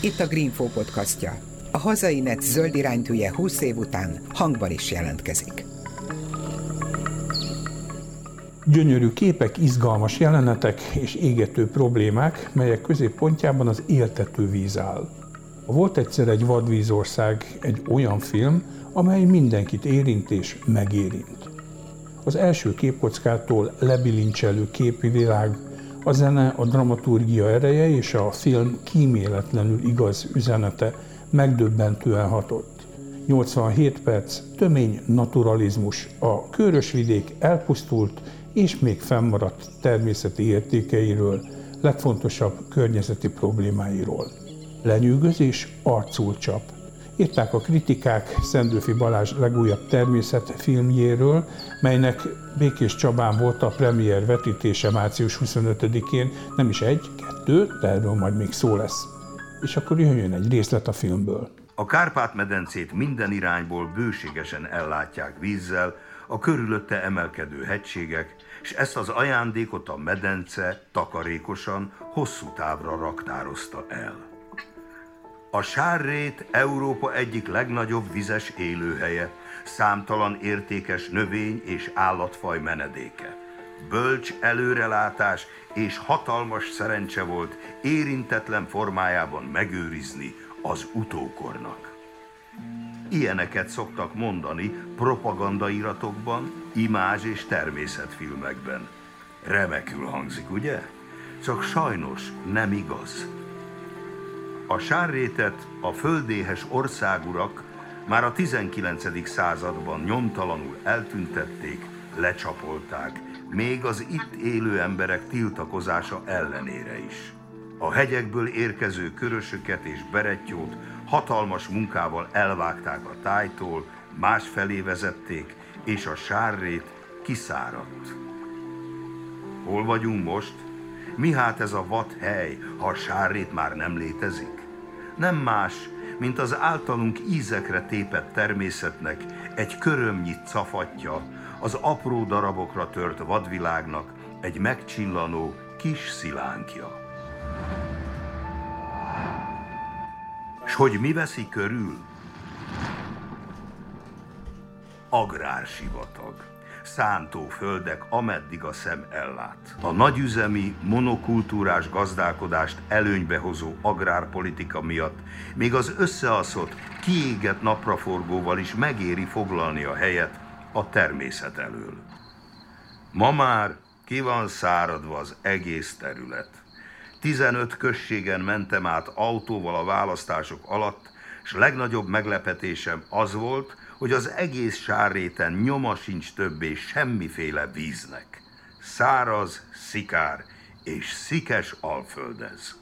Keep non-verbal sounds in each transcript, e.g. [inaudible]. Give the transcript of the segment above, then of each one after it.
Itt a Greenfo podcastja. A hazai net zöld iránytűje 20 év után hangban is jelentkezik. Gyönyörű képek, izgalmas jelenetek és égető problémák, melyek középpontjában az éltető víz áll. Volt egyszer egy vadvízország egy olyan film, amely mindenkit érint és megérint. Az első képkockától lebilincselő képi világ, a zene, a dramaturgia ereje és a film kíméletlenül igaz üzenete megdöbbentően hatott. 87 perc, tömény naturalizmus, a körösvidék elpusztult és még fennmaradt természeti értékeiről, legfontosabb környezeti problémáiról. Lenyűgözés arcul csap. Írták a kritikák Szendőfi Balázs legújabb természetfilmjéről, melynek Békés Csabán volt a premier vetítése március 25-én, nem is egy, kettő, de erről majd még szó lesz. És akkor jöjjön egy részlet a filmből. A Kárpát-medencét minden irányból bőségesen ellátják vízzel, a körülötte emelkedő hegységek, és ezt az ajándékot a medence takarékosan, hosszú távra raktározta el. A sárrét Európa egyik legnagyobb vizes élőhelye, számtalan értékes növény és állatfaj menedéke. Bölcs előrelátás és hatalmas szerencse volt érintetlen formájában megőrizni az utókornak. Ilyeneket szoktak mondani propagandairatokban, imázs és természetfilmekben. Remekül hangzik, ugye? Csak sajnos nem igaz. A sárrétet a földéhes országurak már a 19. században nyomtalanul eltüntették, lecsapolták, még az itt élő emberek tiltakozása ellenére is. A hegyekből érkező körösöket és berettyót hatalmas munkával elvágták a tájtól, másfelé vezették, és a sárrét kiszáradt. Hol vagyunk most? Mi hát ez a vad hely, ha a sárrét már nem létezik? Nem más, mint az általunk ízekre tépett természetnek egy körömnyit cafatja, az apró darabokra tört vadvilágnak egy megcsillanó kis szilánkja. S hogy mi veszi körül? Agrársivatag. Szántó földek, ameddig a szem ellát. A nagyüzemi, monokultúrás gazdálkodást előnybe hozó agrárpolitika miatt még az összeaszott, kiégett napraforgóval is megéri foglalni a helyet a természet elől. Ma már ki van száradva az egész terület. 15 községen mentem át autóval a választások alatt, és legnagyobb meglepetésem az volt, hogy az egész sárréten nyoma sincs többé semmiféle víznek. Száraz, szikár és szikes alföldez.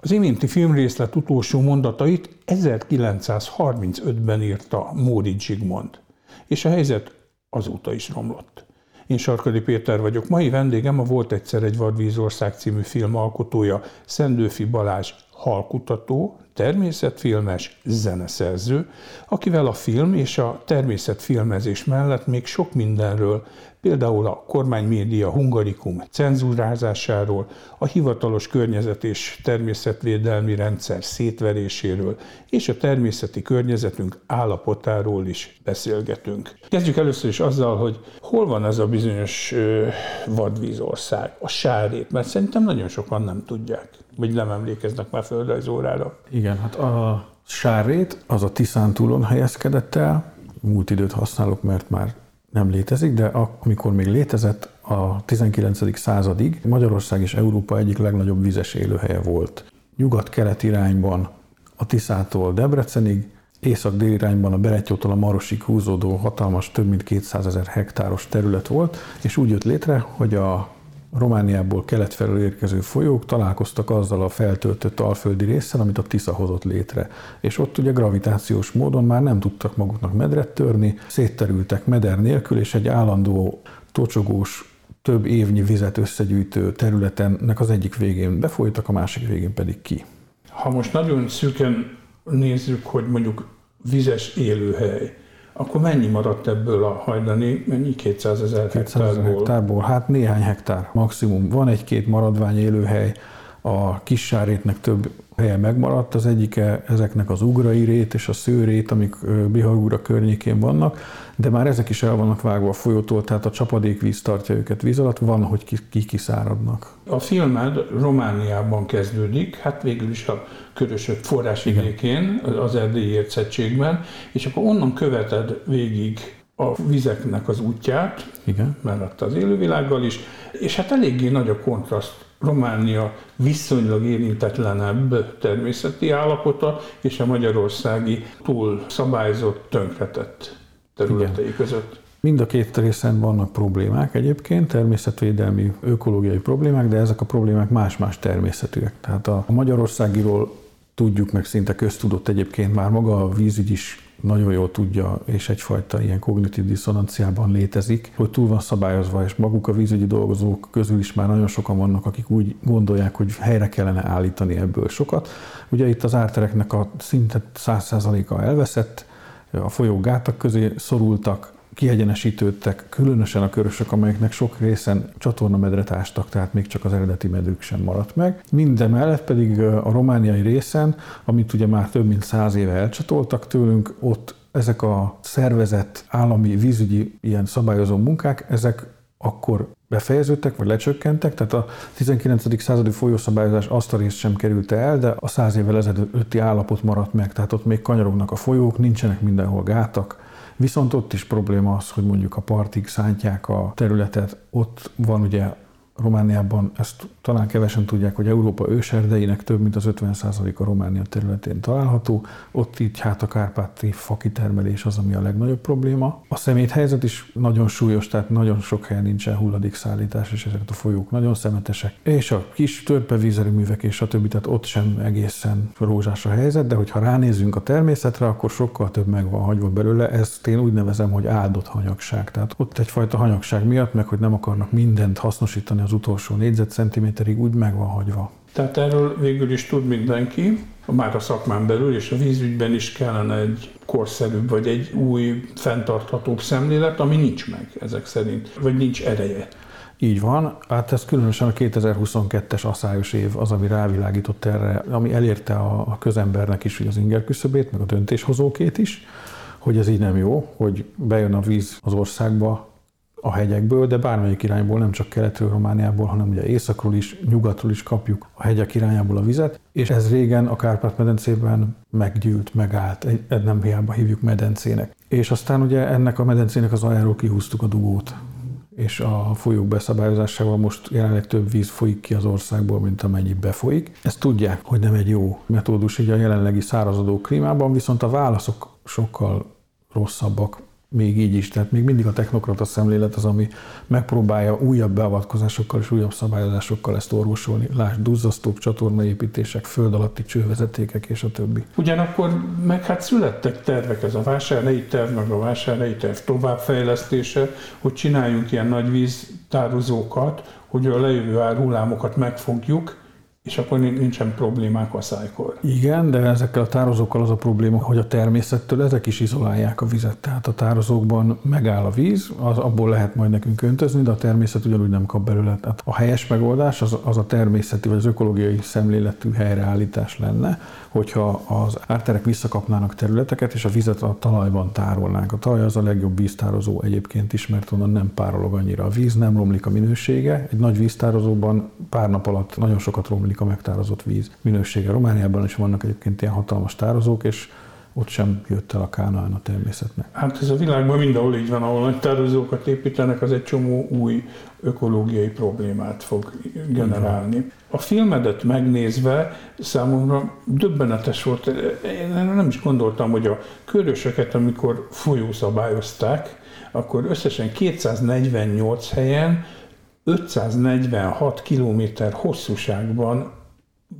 Az iménti filmrészlet utolsó mondatait 1935-ben írta Móri Zsigmond, és a helyzet azóta is romlott. Én Sarkadi Péter vagyok. Mai vendégem a Volt egyszer egy Vadvízország című film alkotója, Szendőfi Balázs halkutató, természetfilmes, zeneszerző, akivel a film és a természetfilmezés mellett még sok mindenről, például a kormánymédia hungarikum cenzúrázásáról, a hivatalos környezet és természetvédelmi rendszer szétveréséről és a természeti környezetünk állapotáról is beszélgetünk. Kezdjük először is azzal, hogy hol van ez a bizonyos vadvízország, a sárét, mert szerintem nagyon sokan nem tudják, vagy nem emlékeznek már földrajzórára. Igen, hát a sárét az a Tiszántúlon helyezkedett el, múlt időt használok, mert már nem létezik, de amikor még létezett, a 19. századig Magyarország és Európa egyik legnagyobb vizes élőhelye volt. Nyugat-kelet irányban a Tiszától Debrecenig, észak-dél irányban a Beretyótól a Marosig húzódó hatalmas, több mint 200 ezer hektáros terület volt, és úgy jött létre, hogy a Romániából kelet felől érkező folyók találkoztak azzal a feltöltött alföldi résszel, amit a Tisza hozott létre. És ott ugye gravitációs módon már nem tudtak maguknak medret törni, szétterültek meder nélkül, és egy állandó tocsogós több évnyi vizet összegyűjtő területennek az egyik végén befolytak, a másik végén pedig ki. Ha most nagyon szűken nézzük, hogy mondjuk vizes élőhely, akkor mennyi maradt ebből a hajdani, mennyi 200 ezer hektárból? hektárból? Hát néhány hektár maximum. Van egy-két maradvány élőhely, a kis sárétnek több helye megmaradt, az egyike ezeknek az ugrai rét és a szőrét, amik Bihagúra környékén vannak, de már ezek is el vannak vágva a folyótól, tehát a csapadékvíz tartja őket víz alatt, van, hogy ki, ki kiszáradnak. A filmed Romániában kezdődik, hát végül is a körösök forrásvidékén, az erdélyi értszettségben, és akkor onnan követed végig a vizeknek az útját, Igen. mellett az élővilággal is, és hát eléggé nagy a kontraszt Románia viszonylag érintetlenebb természeti állapota és a magyarországi túl szabályzott, tönkretett területei Igen. között. Mind a két részen vannak problémák egyébként, természetvédelmi, ökológiai problémák, de ezek a problémák más-más természetűek. Tehát a Magyarországiról tudjuk meg szinte köztudott egyébként már maga a vízügy is nagyon jól tudja, és egyfajta ilyen kognitív diszonanciában létezik, hogy túl van szabályozva, és maguk a vízügyi dolgozók közül is már nagyon sokan vannak, akik úgy gondolják, hogy helyre kellene állítani ebből sokat. Ugye itt az ártereknek a szinte 100%-a elveszett, a folyók gátak közé szorultak, kiegyenesítődtek, különösen a körösök, amelyeknek sok részen csatornamedret ástak, tehát még csak az eredeti medrük sem maradt meg. Minden mellett pedig a romániai részen, amit ugye már több mint száz éve elcsatoltak tőlünk, ott ezek a szervezett állami vízügyi ilyen szabályozó munkák, ezek akkor befejeződtek, vagy lecsökkentek, tehát a 19. századi folyószabályozás azt a részt sem került el, de a száz évvel ezelőtti állapot maradt meg, tehát ott még kanyarognak a folyók, nincsenek mindenhol gátak, Viszont ott is probléma az, hogy mondjuk a partig szántják a területet, ott van ugye Romániában ezt talán kevesen tudják, hogy Európa őserdeinek több mint az 50%-a Románia területén található. Ott így hát a kárpáti fakitermelés az, ami a legnagyobb probléma. A szeméthelyzet is nagyon súlyos, tehát nagyon sok helyen nincsen hulladékszállítás, és ezek a folyók nagyon szemetesek. És a kis törpevízerőművek és a többi, tehát ott sem egészen rózsás a helyzet, de hogyha ránézünk a természetre, akkor sokkal több meg van hagyva belőle. Ezt én úgy nevezem, hogy áldott hanyagság. Tehát ott egyfajta hanyagság miatt, meg hogy nem akarnak mindent hasznosítani az utolsó négyzetcentiméterig úgy meg van hagyva. Tehát erről végül is tud mindenki, már a szakmán belül, és a vízügyben is kellene egy korszerűbb, vagy egy új, fenntarthatóbb szemlélet, ami nincs meg ezek szerint, vagy nincs ereje. Így van, hát ez különösen a 2022-es asszályos év az, ami rávilágított erre, ami elérte a közembernek is az inger küszöbét, meg a döntéshozókét is, hogy ez így nem jó, hogy bejön a víz az országba, a hegyekből, de bármelyik irányból, nem csak keletről Romániából, hanem ugye északról is, nyugatról is kapjuk a hegyek irányából a vizet, és ez régen a Kárpát-medencében meggyűlt, megállt, egy, nem hiába hívjuk medencének. És aztán ugye ennek a medencének az aljáról kihúztuk a dugót, és a folyók beszabályozásával most jelenleg több víz folyik ki az országból, mint amennyi befolyik. Ezt tudják, hogy nem egy jó metódus így a jelenlegi szárazodó klímában, viszont a válaszok sokkal rosszabbak, még így is. Tehát még mindig a technokrata szemlélet az, ami megpróbálja újabb beavatkozásokkal és újabb szabályozásokkal ezt orvosolni. Lásd, duzzasztók, csatornaépítések, föld alatti csővezetékek és a többi. Ugyanakkor meg hát születtek tervek, ez a vásárhelyi terv, meg a vásárhelyi terv továbbfejlesztése, hogy csináljunk ilyen nagy víztározókat, hogy a lejövő árhullámokat megfogjuk, és akkor nincsen problémák a szájkor. Igen, de ezekkel a tározókkal az a probléma, hogy a természettől ezek is izolálják a vizet. Tehát a tározókban megáll a víz, az abból lehet majd nekünk öntözni, de a természet ugyanúgy nem kap belőle. Tehát a helyes megoldás az, az a természeti vagy az ökológiai szemléletű helyreállítás lenne, hogyha az árterek visszakapnának területeket, és a vizet a talajban tárolnánk. A talaj az a legjobb víztározó egyébként is, mert onnan nem párolog annyira a víz, nem romlik a minősége. Egy nagy víztározóban pár nap alatt nagyon sokat romlik a megtározott víz minősége. Romániában is vannak egyébként ilyen hatalmas tározók, és ott sem jött el a kánaán a természetnek. Hát ez a világban mindenhol így van, ahol nagy tározókat építenek, az egy csomó új ökológiai problémát fog generálni. A filmedet megnézve számomra döbbenetes volt. Én nem is gondoltam, hogy a körösöket, amikor folyószabályozták, akkor összesen 248 helyen 546 kilométer hosszúságban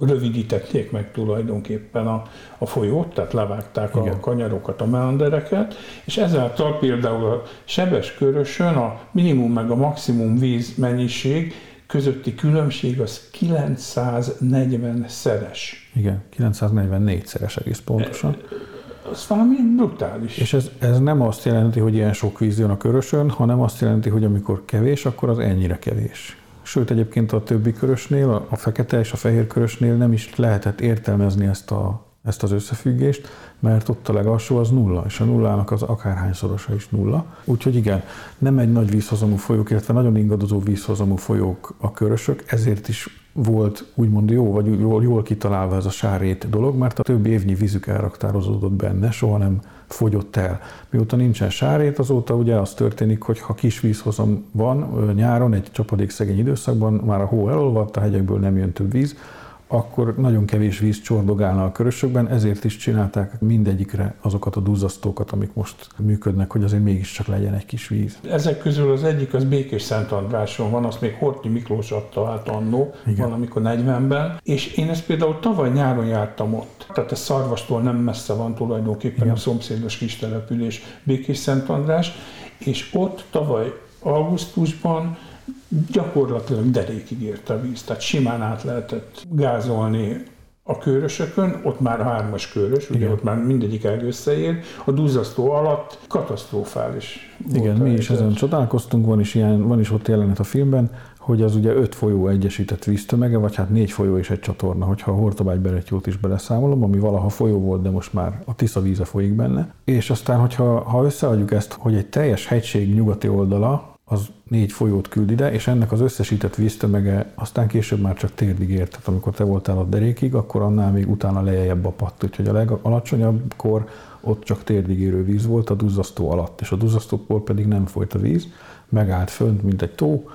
rövidítették meg tulajdonképpen a, a folyót, tehát levágták Igen. a kanyarokat, a meandereket, és ezáltal például a sebes körösön a minimum meg a maximum víz mennyiség közötti különbség az 940 szeres. Igen, 944 szeres egész pontosan. Az valami brutális. És ez, ez nem azt jelenti, hogy ilyen sok víz jön a körösön, hanem azt jelenti, hogy amikor kevés, akkor az ennyire kevés. Sőt, egyébként a többi körösnél, a fekete és a fehér körösnél nem is lehetett értelmezni ezt, a, ezt az összefüggést, mert ott a legalsó az nulla, és a nullának az akárhányszorosa is nulla. Úgyhogy igen, nem egy nagy vízhozamú folyók, illetve nagyon ingadozó vízhozamú folyók a körösök, ezért is volt úgymond jó, vagy jól, jól kitalálva ez a sárét dolog, mert a több évnyi vízük elraktározódott benne, soha nem fogyott el. Mióta nincsen sárét, azóta ugye az történik, hogy ha kis vízhozam van nyáron, egy csapadékszegény időszakban, már a hó elolvadt, a hegyekből nem jön több víz, akkor nagyon kevés víz csordogálna a körösökben, ezért is csinálták mindegyikre azokat a duzzasztókat, amik most működnek, hogy azért mégiscsak legyen egy kis víz. Ezek közül az egyik az Békés Szent Andráson van, azt még Horthy Miklós adta át annó, valamikor 40-ben, és én ezt például tavaly nyáron jártam ott. Tehát ez Szarvastól nem messze van tulajdonképpen Igen. a szomszédos kis település Békés Szent András, és ott tavaly augusztusban gyakorlatilag derékig ért a víz, tehát simán át lehetett gázolni a körösökön, ott már hármas körös, ugye Igen. ott már mindegyik összeér, a duzzasztó alatt katasztrofális Igen, mi is ezen csodálkoztunk, van is, ilyen, van is ott jelenet a filmben, hogy az ugye öt folyó egyesített víztömege, vagy hát négy folyó és egy csatorna, hogyha a Hortobágy Beretyót is beleszámolom, ami valaha folyó volt, de most már a Tisza víze folyik benne. És aztán, hogyha ha összeadjuk ezt, hogy egy teljes hegység nyugati oldala, az négy folyót küld ide, és ennek az összesített víztömege aztán később már csak térdig ért. Tehát amikor te voltál a derékig, akkor annál még utána lejjebb patt. Úgyhogy a legalacsonyabb kor ott csak térdig érő víz volt a duzzasztó alatt, és a duzzasztóból pedig nem folyt a víz, megállt fönt, mint egy tó,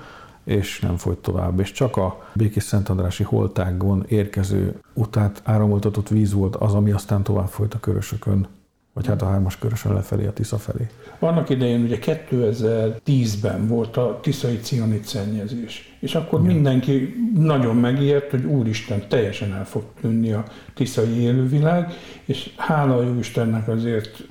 és nem folyt tovább. És csak a Békés Szentandrási holtágon érkező utát áramoltatott víz volt az, ami aztán tovább folyt a körösökön vagy hát a hármas körösön lefelé, a Tisza felé. Vannak idején ugye 2010-ben volt a tiszai cianit szennyezés, és akkor Igen. mindenki nagyon megijedt, hogy úristen, teljesen el fog tűnni a tiszai élővilág, és hála a jó Istennek azért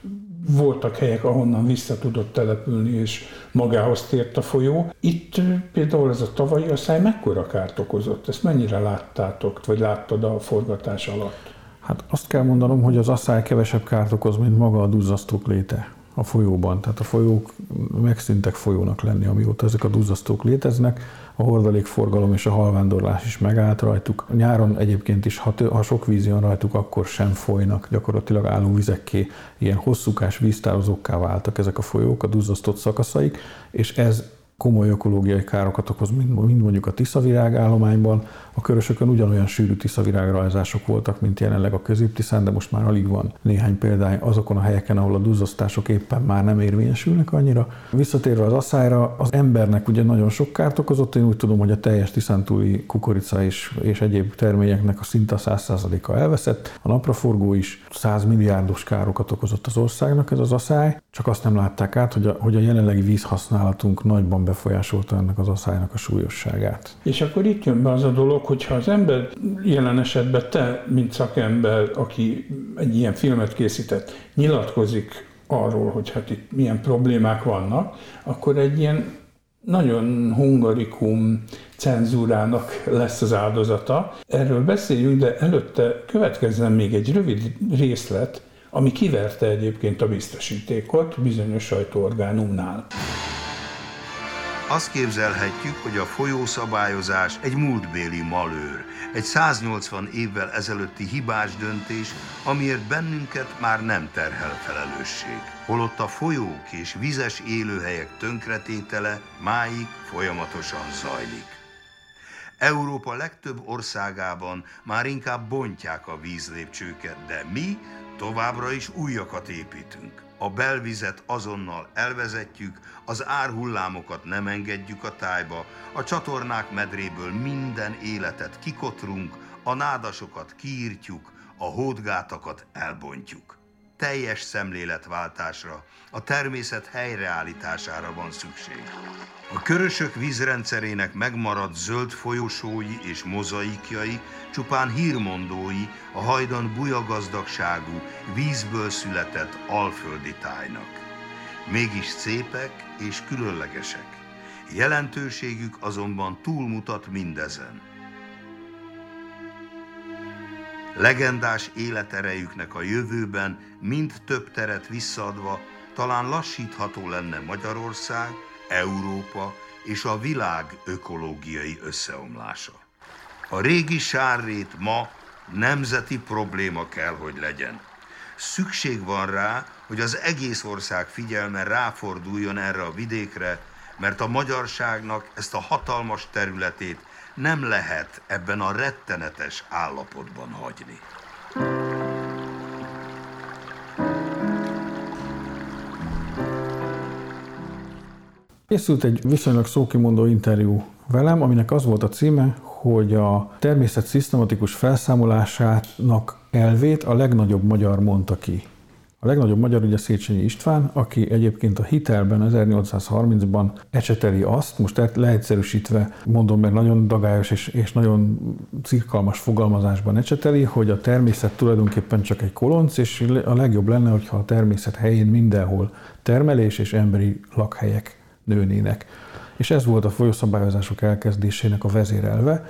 voltak helyek, ahonnan vissza tudott települni, és magához tért a folyó. Itt például ez a tavalyi asszály mekkora kárt okozott? Ezt mennyire láttátok, vagy láttad a forgatás alatt? Hát azt kell mondanom, hogy az asszály kevesebb kárt okoz, mint maga a duzzasztók léte a folyóban. Tehát a folyók megszűntek folyónak lenni, amióta ezek a duzzasztók léteznek. A hordalékforgalom és a halvándorlás is megállt rajtuk. Nyáron egyébként is, ha, ha sok víz jön rajtuk, akkor sem folynak. Gyakorlatilag álló vizekké, ilyen hosszúkás víztározókká váltak ezek a folyók, a duzzasztott szakaszaik, és ez komoly ökológiai károkat okoz, mint, mondjuk a tiszavirág állományban. A körösökön ugyanolyan sűrű tiszavirágrajzások voltak, mint jelenleg a középtiszán, de most már alig van néhány példány azokon a helyeken, ahol a duzzasztások éppen már nem érvényesülnek annyira. Visszatérve az asszályra, az embernek ugye nagyon sok kárt okozott, én úgy tudom, hogy a teljes tiszántúli kukorica és, és egyéb terményeknek a szinte 100%-a elveszett. A napraforgó is 100 milliárdos károkat okozott az országnak ez az asszály, csak azt nem látták át, hogy a, hogy a jelenlegi vízhasználatunk nagyban befolyásolta ennek az asszálynak a súlyosságát. És akkor itt jön be az a dolog, hogyha az ember jelen esetben te, mint szakember, aki egy ilyen filmet készített, nyilatkozik arról, hogy hát itt milyen problémák vannak, akkor egy ilyen nagyon hungarikum cenzúrának lesz az áldozata. Erről beszéljünk, de előtte következzen még egy rövid részlet, ami kiverte egyébként a biztosítékot bizonyos sajtóorgánumnál. Azt képzelhetjük, hogy a folyószabályozás egy múltbéli malőr, egy 180 évvel ezelőtti hibás döntés, amiért bennünket már nem terhel felelősség. Holott a folyók és vizes élőhelyek tönkretétele máig folyamatosan zajlik. Európa legtöbb országában már inkább bontják a vízlépcsőket, de mi továbbra is újakat építünk a belvizet azonnal elvezetjük, az árhullámokat nem engedjük a tájba, a csatornák medréből minden életet kikotrunk, a nádasokat kiírtjuk, a hódgátakat elbontjuk. Teljes szemléletváltásra, a természet helyreállítására van szükség. A körösök vízrendszerének megmaradt zöld folyosói és mozaikjai csupán hírmondói a hajdan bujagazdagságú, vízből született alföldi tájnak. Mégis szépek és különlegesek. Jelentőségük azonban túlmutat mindezen. Legendás életerejüknek a jövőben mind több teret visszaadva, talán lassítható lenne Magyarország, Európa és a világ ökológiai összeomlása. A régi sárrét ma nemzeti probléma kell, hogy legyen. Szükség van rá, hogy az egész ország figyelme ráforduljon erre a vidékre, mert a magyarságnak ezt a hatalmas területét nem lehet ebben a rettenetes állapotban hagyni. Készült egy viszonylag szókimondó interjú velem, aminek az volt a címe, hogy a természet szisztematikus felszámolásának elvét a legnagyobb magyar mondta ki. A legnagyobb magyar ugye Széchenyi István, aki egyébként a hitelben 1830-ban ecseteli azt, most leegyszerűsítve mondom, mert nagyon dagályos és, és nagyon cirkalmas fogalmazásban ecseteli, hogy a természet tulajdonképpen csak egy kolonc, és a legjobb lenne, hogyha a természet helyén mindenhol termelés és emberi lakhelyek nőnének. És ez volt a folyószabályozások elkezdésének a vezérelve,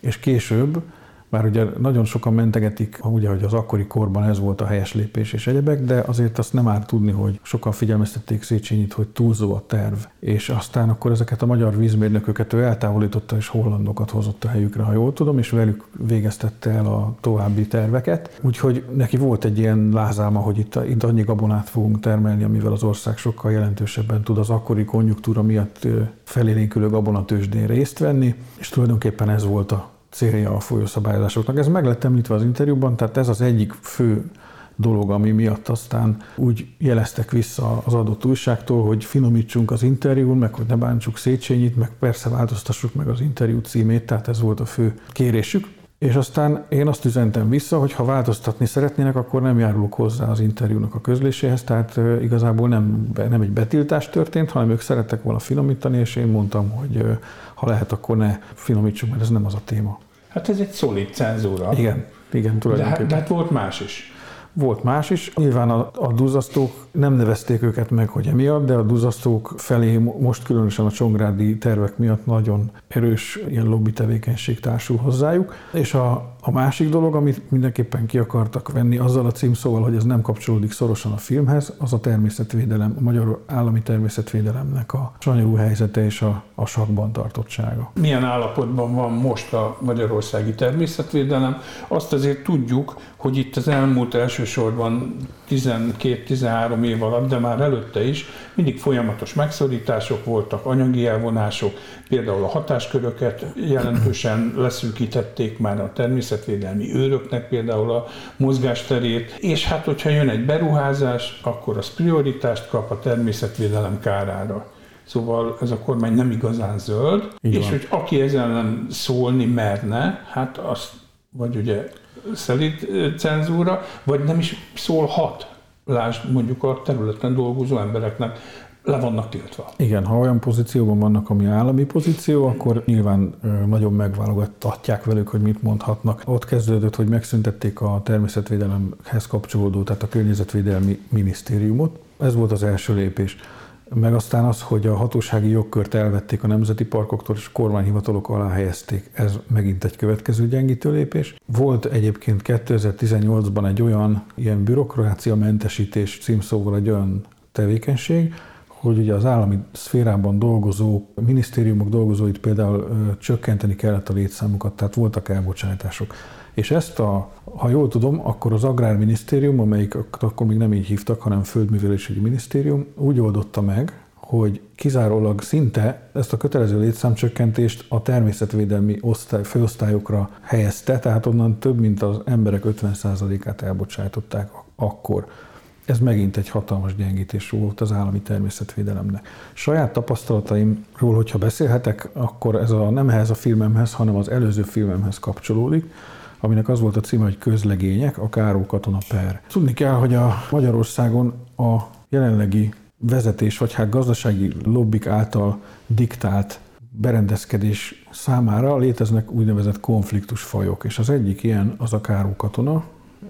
és később bár ugye nagyon sokan mentegetik, ugye, hogy az akkori korban ez volt a helyes lépés és egyebek, de azért azt nem árt tudni, hogy sokan figyelmeztették Széchenyit, hogy túlzó a terv. És aztán akkor ezeket a magyar vízmérnököket ő eltávolította és hollandokat hozott a helyükre, ha jól tudom, és velük végeztette el a további terveket. Úgyhogy neki volt egy ilyen lázálma, hogy itt, itt annyi gabonát fogunk termelni, amivel az ország sokkal jelentősebben tud az akkori konjunktúra miatt felélénkülő gabonatősdén részt venni, és tulajdonképpen ez volt a célja a folyószabályozásoknak. Ez meg lett említve az interjúban, tehát ez az egyik fő dolog, ami miatt aztán úgy jeleztek vissza az adott újságtól, hogy finomítsunk az interjún, meg hogy ne bántsuk Széchenyit, meg persze változtassuk meg az interjú címét, tehát ez volt a fő kérésük. És aztán én azt üzentem vissza, hogy ha változtatni szeretnének, akkor nem járulok hozzá az interjúnak a közléséhez, tehát igazából nem, nem egy betiltás történt, hanem ők szerettek volna finomítani, és én mondtam, hogy ha lehet, akkor ne finomítsuk, mert ez nem az a téma. Hát ez egy szolid cenzúra. Igen, igen, tulajdonképpen. De, de hát volt más is. Volt más is. Nyilván a, a duzzasztók nem nevezték őket meg, hogy emiatt, de a duzzasztók felé most különösen a csongrádi tervek miatt nagyon erős ilyen lobby tevékenység társul hozzájuk. És a, a másik dolog, amit mindenképpen ki akartak venni azzal a címszóval, hogy ez nem kapcsolódik szorosan a filmhez, az a természetvédelem, a magyar állami természetvédelemnek a sanyarú helyzete és a, a sakban tartottsága. Milyen állapotban van most a magyarországi természetvédelem? Azt azért tudjuk, hogy itt az elmúlt elsősorban 12-13 év alatt, de már előtte is mindig folyamatos megszorítások voltak, anyagi elvonások, például a hatásköröket jelentősen leszűkítették már a természetvédelmi őröknek például a mozgásterét, és hát hogyha jön egy beruházás, akkor az prioritást kap a természetvédelem kárára. Szóval ez a kormány nem igazán zöld, Így és van. hogy aki ezzel nem szólni merne, hát azt vagy ugye szelít cenzúra, vagy nem is szólhat. Lásd mondjuk a területen dolgozó embereknek le vannak tiltva. Igen, ha olyan pozícióban vannak, ami állami pozíció, akkor nyilván nagyon megválogatják velük, hogy mit mondhatnak. Ott kezdődött, hogy megszüntették a természetvédelemhez kapcsolódó, tehát a környezetvédelmi minisztériumot. Ez volt az első lépés meg aztán az, hogy a hatósági jogkört elvették a nemzeti parkoktól, és kormányhivatalok alá helyezték. Ez megint egy következő gyengítő lépés. Volt egyébként 2018-ban egy olyan ilyen bürokrácia mentesítés címszóval egy olyan tevékenység, hogy ugye az állami szférában dolgozó minisztériumok dolgozóit például ö, csökkenteni kellett a létszámukat, tehát voltak elbocsátások. És ezt a, ha jól tudom, akkor az Agrárminisztérium, amelyik akkor még nem így hívtak, hanem Földművelésügyi Minisztérium úgy oldotta meg, hogy kizárólag szinte ezt a kötelező létszámcsökkentést a természetvédelmi osztály, főosztályokra helyezte, tehát onnan több mint az emberek 50%-át elbocsátották akkor. Ez megint egy hatalmas gyengítés volt az állami természetvédelemnek. Saját tapasztalataimról, hogyha beszélhetek, akkor ez a, nem ehhez a filmemhez, hanem az előző filmemhez kapcsolódik aminek az volt a címe, hogy Közlegények, a Káró Katona Per. Tudni kell, hogy a Magyarországon a jelenlegi vezetés, vagy hát gazdasági lobbik által diktált berendezkedés számára léteznek úgynevezett konfliktusfajok, és az egyik ilyen az a Káró Katona,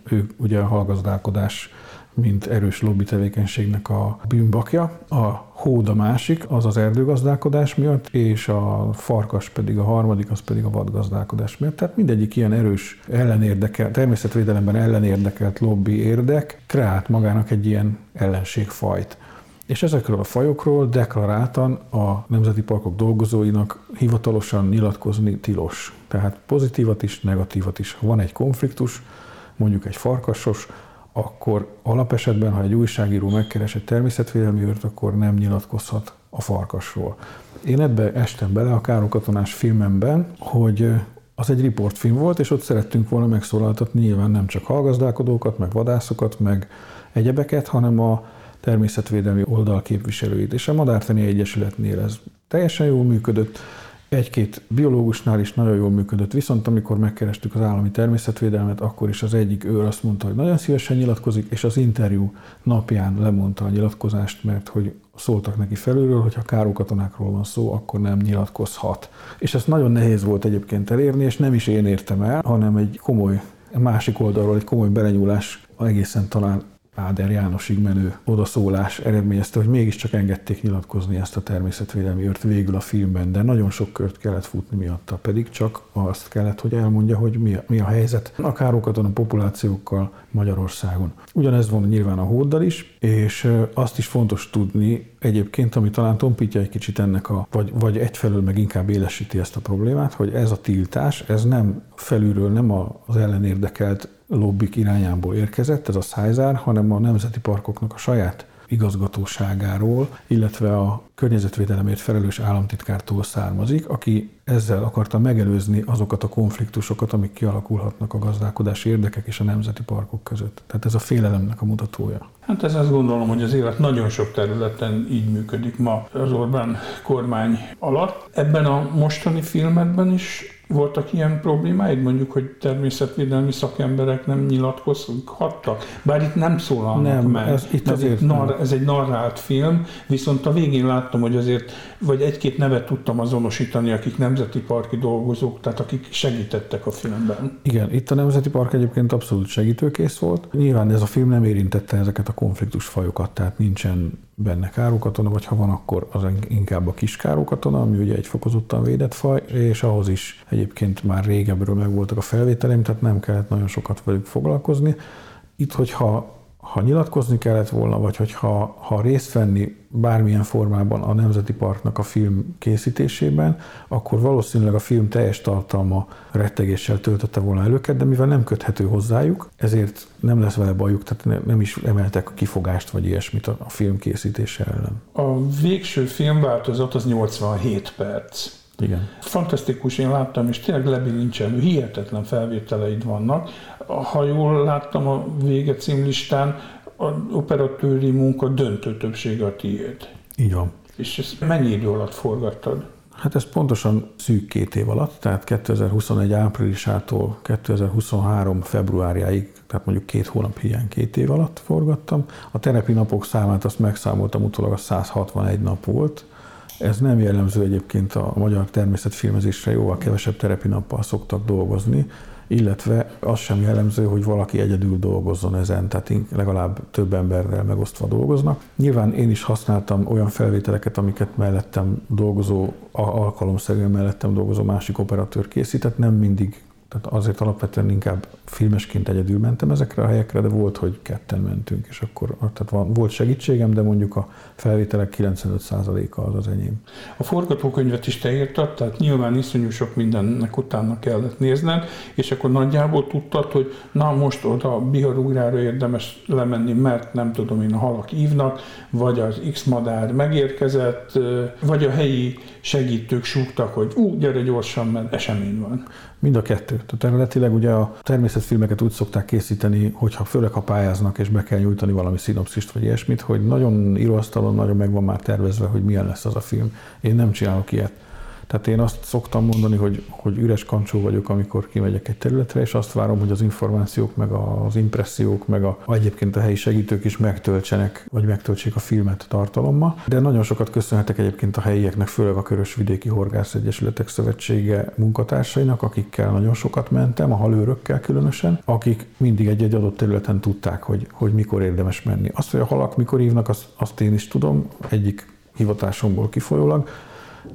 ő ugye a hallgazdálkodás mint erős lobby tevékenységnek a bűnbakja. A hód a másik, az az erdőgazdálkodás miatt, és a farkas pedig a harmadik, az pedig a vadgazdálkodás miatt. Tehát mindegyik ilyen erős ellenérdekelt, természetvédelemben ellenérdekelt lobby érdek kreált magának egy ilyen ellenségfajt. És ezekről a fajokról deklaráltan a nemzeti parkok dolgozóinak hivatalosan nyilatkozni tilos. Tehát pozitívat is, negatívat is. Ha van egy konfliktus, mondjuk egy farkasos, akkor alapesetben, ha egy újságíró megkeres egy természetvédelmi őrt, akkor nem nyilatkozhat a farkasról. Én ebbe estem bele a Károly Katonás filmemben, hogy az egy riportfilm volt, és ott szerettünk volna megszólaltatni nyilván nem csak hallgazdálkodókat, meg vadászokat, meg egyebeket, hanem a természetvédelmi oldal képviselőit. És a Madártani Egyesületnél ez teljesen jól működött, egy-két biológusnál is nagyon jól működött, viszont amikor megkerestük az állami természetvédelmet, akkor is az egyik őr azt mondta, hogy nagyon szívesen nyilatkozik, és az interjú napján lemondta a nyilatkozást, mert hogy szóltak neki felülről, hogy ha károkatonákról van szó, akkor nem nyilatkozhat. És ezt nagyon nehéz volt egyébként elérni, és nem is én értem el, hanem egy komoly másik oldalról egy komoly belenyúlás egészen talán Áder Jánosig menő odaszólás eredményezte, hogy mégiscsak engedték nyilatkozni ezt a természetvédelmi őrt végül a filmben, de nagyon sok kört kellett futni miatta, pedig csak azt kellett, hogy elmondja, hogy mi a, mi a helyzet a károkaton a populációkkal Magyarországon. Ugyanez van nyilván a hóddal is, és azt is fontos tudni egyébként, ami talán tompítja egy kicsit ennek a, vagy, vagy egyfelől meg inkább élesíti ezt a problémát, hogy ez a tiltás, ez nem felülről, nem az ellenérdekelt lobbik irányából érkezett, ez a szájzár, hanem a nemzeti parkoknak a saját igazgatóságáról, illetve a környezetvédelemért felelős államtitkártól származik, aki ezzel akarta megelőzni azokat a konfliktusokat, amik kialakulhatnak a gazdálkodási érdekek és a nemzeti parkok között. Tehát ez a félelemnek a mutatója. Hát ez azt gondolom, hogy az élet nagyon sok területen így működik ma az Orbán kormány alatt. Ebben a mostani filmekben is voltak ilyen problémáid, mondjuk, hogy természetvédelmi szakemberek nem nyilatkozhattak? Bár itt nem szólalnak nem, meg. Ez, itt azért nar, ez egy narrált film, viszont a végén láttam, hogy azért, vagy egy-két nevet tudtam azonosítani, akik nemzeti parki dolgozók, tehát akik segítettek a filmben. Igen, itt a Nemzeti Park egyébként abszolút segítőkész volt. Nyilván ez a film nem érintette ezeket a konfliktusfajokat, tehát nincsen benne károkatona, vagy ha van, akkor az inkább a kis károkatona, ami ugye egy fokozottan védett faj, és ahhoz is egyébként már régebbről megvoltak a felvételeim, tehát nem kellett nagyon sokat velük foglalkozni. Itt, hogyha ha nyilatkozni kellett volna, vagy hogyha ha részt venni bármilyen formában a Nemzeti Parknak a film készítésében, akkor valószínűleg a film teljes tartalma rettegéssel töltötte volna előket, de mivel nem köthető hozzájuk, ezért nem lesz vele bajuk, tehát nem is emeltek kifogást vagy ilyesmit a film készítése ellen. A végső filmváltozat az 87 perc. Igen. Fantasztikus, én láttam, és tényleg lebilincselő, hihetetlen felvételeid vannak. Ha jól láttam a vége címlistán, a operatőri munka döntő többsége a tiéd. Így van. És ezt mennyi idő alatt forgattad? Hát ez pontosan szűk két év alatt, tehát 2021 áprilisától 2023 februárjáig, tehát mondjuk két hónap hiány két év alatt forgattam. A terepi napok számát azt megszámoltam, utólag a 161 nap volt, ez nem jellemző egyébként a magyar természetfilmezésre, jóval kevesebb terepi nappal szoktak dolgozni, illetve az sem jellemző, hogy valaki egyedül dolgozzon ezen, tehát legalább több emberrel megosztva dolgoznak. Nyilván én is használtam olyan felvételeket, amiket mellettem dolgozó, alkalomszerűen mellettem dolgozó másik operatőr készített, nem mindig tehát azért alapvetően inkább filmesként egyedül mentem ezekre a helyekre, de volt, hogy ketten mentünk, és akkor tehát van, volt segítségem, de mondjuk a felvételek 95%-a az az enyém. A forgatókönyvet is te írtad, tehát nyilván iszonyú sok mindennek utána kellett nézned, és akkor nagyjából tudtad, hogy na most oda a biharugrára érdemes lemenni, mert nem tudom én, a halak ívnak, vagy az X madár megérkezett, vagy a helyi segítők súgtak, hogy ú, gyere gyorsan, mert esemény van. Mind a kettő. Tehát eredetileg ugye a természetfilmeket úgy szokták készíteni, hogyha főleg ha pályáznak és be kell nyújtani valami szinopszist vagy ilyesmit, hogy nagyon íróasztalon nagyon meg van már tervezve, hogy milyen lesz az a film. Én nem csinálok ilyet. Tehát én azt szoktam mondani, hogy, hogy üres kancsó vagyok, amikor kimegyek egy területre, és azt várom, hogy az információk, meg az impressziók, meg a, egyébként a helyi segítők is megtöltsenek, vagy megtöltsék a filmet tartalommal. De nagyon sokat köszönhetek egyébként a helyieknek, főleg a Körösvidéki Horgász Egyesületek Szövetsége munkatársainak, akikkel nagyon sokat mentem, a halőrökkel különösen, akik mindig egy-egy adott területen tudták, hogy, hogy mikor érdemes menni. Azt, hogy a halak mikor hívnak, azt, azt én is tudom, egyik hivatásomból kifolyólag,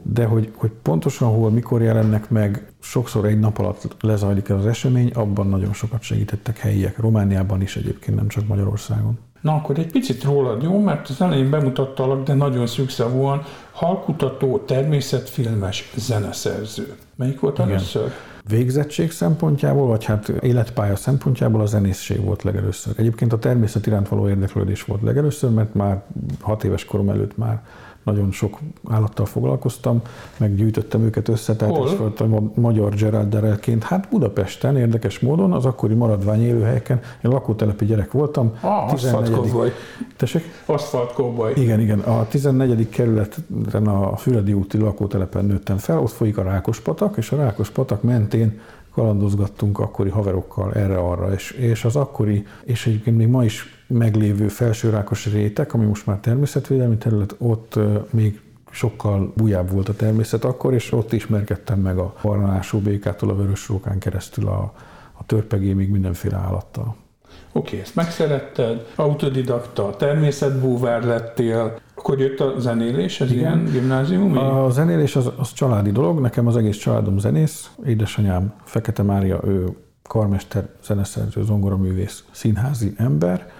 de hogy, hogy pontosan hol, mikor jelennek meg, sokszor egy nap alatt lezajlik ez az esemény, abban nagyon sokat segítettek helyiek. Romániában is egyébként, nem csak Magyarországon. Na akkor egy picit rólad, jó? Mert az elején bemutattalak, de nagyon szűkszavúan, halkutató, természetfilmes zeneszerző. Melyik volt először? Végzettség szempontjából, vagy hát életpálya szempontjából a zenészség volt legelőször. Egyébként a természet iránt való érdeklődés volt legelőször, mert már hat éves korom előtt már nagyon sok állattal foglalkoztam, meggyűjtöttem őket össze, tehát Hol? voltam a magyar Gerald Darrellként. Hát Budapesten, érdekes módon, az akkori maradvány élőhelyeken, én lakótelepi gyerek voltam. Ah, 14. Tessék? Aszfalt kóboly. Igen, igen. A 14. kerületen a Füredi úti lakótelepen nőttem fel, ott folyik a Rákospatak, és a Rákospatak mentén kalandozgattunk akkori haverokkal erre-arra, és, és az akkori, és egyébként még ma is meglévő felsőrákos rétek, ami most már természetvédelmi terület, ott még sokkal bujább volt a természet akkor, és ott ismerkedtem meg a barnású békától a vörös rókán keresztül a, a törpegémig mindenféle állattal. Oké, okay, ezt megszeretted, autodidakta, természetbúvár lettél, akkor jött a zenélés, ez Igen. ilyen gimnázium? A zenélés az, az családi dolog, nekem az egész családom zenész, édesanyám Fekete Mária, ő karmester, zeneszerző, zongoraművész, színházi ember,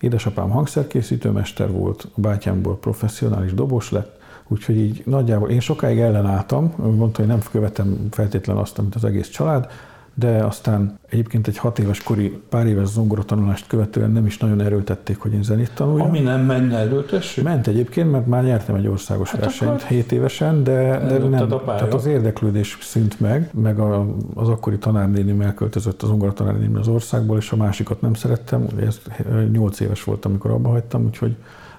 édesapám hangszerkészítőmester volt, a bátyámból professzionális dobos lett, úgyhogy így nagyjából én sokáig ellenálltam, mondta, hogy nem követem feltétlenül azt, amit az egész család, de aztán egyébként egy hat éves kori, pár éves zongoratanulást követően nem is nagyon erőltették, hogy én zenét tanuljam. Ami nem menne erőltessük? Ment egyébként, mert már nyertem egy országos hát versenyt 7 évesen, de, de nem, tehát az érdeklődés szűnt meg, meg a, az akkori tanárnénim elköltözött az zongoratanárnénim az országból, és a másikat nem szerettem, ugye ez 8 éves voltam, amikor abba hagytam, úgyhogy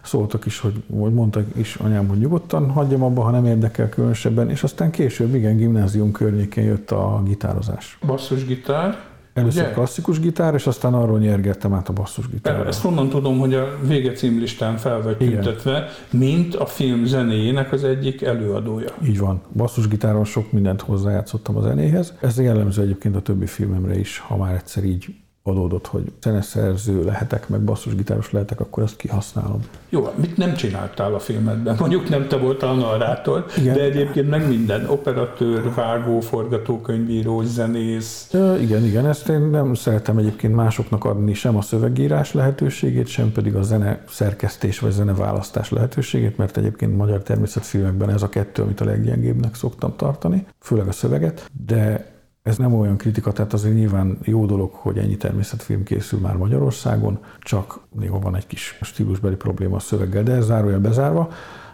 szóltak is, hogy, vagy mondtak is anyám, hogy nyugodtan hagyjam abba, ha nem érdekel különösebben, és aztán később, igen, gimnázium környékén jött a gitározás. gitár. Először Ugye? klasszikus gitár, és aztán arról nyergettem át a basszusgitárra. Ezt onnan tudom, hogy a vége címlistán fel vagy tüntetve, mint a film zenéjének az egyik előadója. Így van. Basszusgitáron sok mindent hozzájátszottam a zenéhez. Ez jellemző egyébként a többi filmemre is, ha már egyszer így adódott, hogy zeneszerző lehetek, meg basszusgitáros lehetek, akkor ezt kihasználom. Jó, mit nem csináltál a filmedben? Mondjuk nem te voltál a narrátor, igen. de egyébként meg minden. Operatőr, vágó, forgatókönyvíró, zenész. Ja, igen, igen, ezt én nem szeretem egyébként másoknak adni sem a szövegírás lehetőségét, sem pedig a zene szerkesztés vagy zene választás lehetőségét, mert egyébként magyar természetfilmekben ez a kettő, amit a leggyengébbnek szoktam tartani, főleg a szöveget, de ez nem olyan kritika, tehát azért nyilván jó dolog, hogy ennyi természetfilm készül már Magyarországon, csak néha van egy kis stílusbeli probléma a szöveggel, de ez zárója bezárva.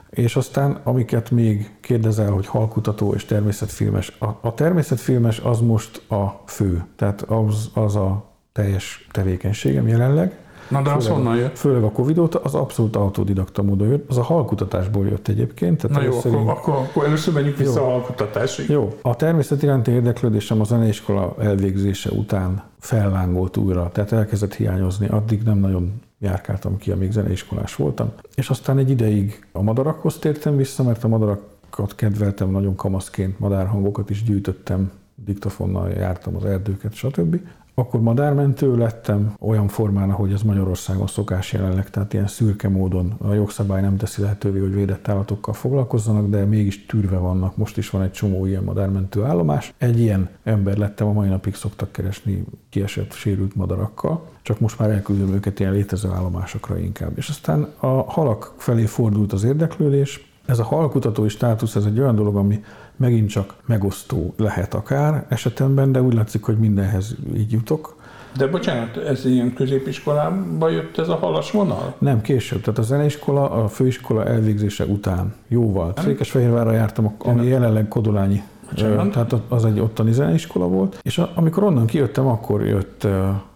És aztán, amiket még kérdezel, hogy halkutató és természetfilmes, a, a természetfilmes az most a fő, tehát az, az a teljes tevékenységem jelenleg. Na de az honnan jött? Főleg a covid óta az abszolút autodidakta módon jött. Az a halkutatásból jött egyébként. Tehát Na jó, akkor, így... akkor, akkor először menjünk vissza jó. a halkutatásig. Jó. A természet iránti érdeklődésem a zeneiskola elvégzése után fellángolt újra, tehát elkezdett hiányozni. Addig nem nagyon járkáltam ki, amíg zeneiskolás voltam. És aztán egy ideig a madarakhoz tértem vissza, mert a madarakat kedveltem nagyon kamaszként, madárhangokat is gyűjtöttem, diktafonnal jártam az erdőket, stb. Akkor madármentő lettem olyan formán, ahogy az Magyarországon szokás jelenleg, tehát ilyen szürke módon a jogszabály nem teszi lehetővé, hogy védett állatokkal foglalkozzanak, de mégis tűrve vannak. Most is van egy csomó ilyen madármentő állomás. Egy ilyen ember lettem, a mai napig szoktak keresni kiesett, sérült madarakkal, csak most már elküldöm őket ilyen létező állomásokra inkább. És aztán a halak felé fordult az érdeklődés, ez a halkutatói státusz, ez egy olyan dolog, ami megint csak megosztó lehet akár esetemben, de úgy látszik, hogy mindenhez így jutok. De bocsánat, ez ilyen középiskolába jött ez a halas vonal? Nem, később. Tehát a zeneiskola, a főiskola elvégzése után. Jóval. Székesfehérvárra jártam, ami jelenleg Kodolányi. Bocsánat. Tehát az egy ottani zeneiskola volt. És amikor onnan kijöttem, akkor jött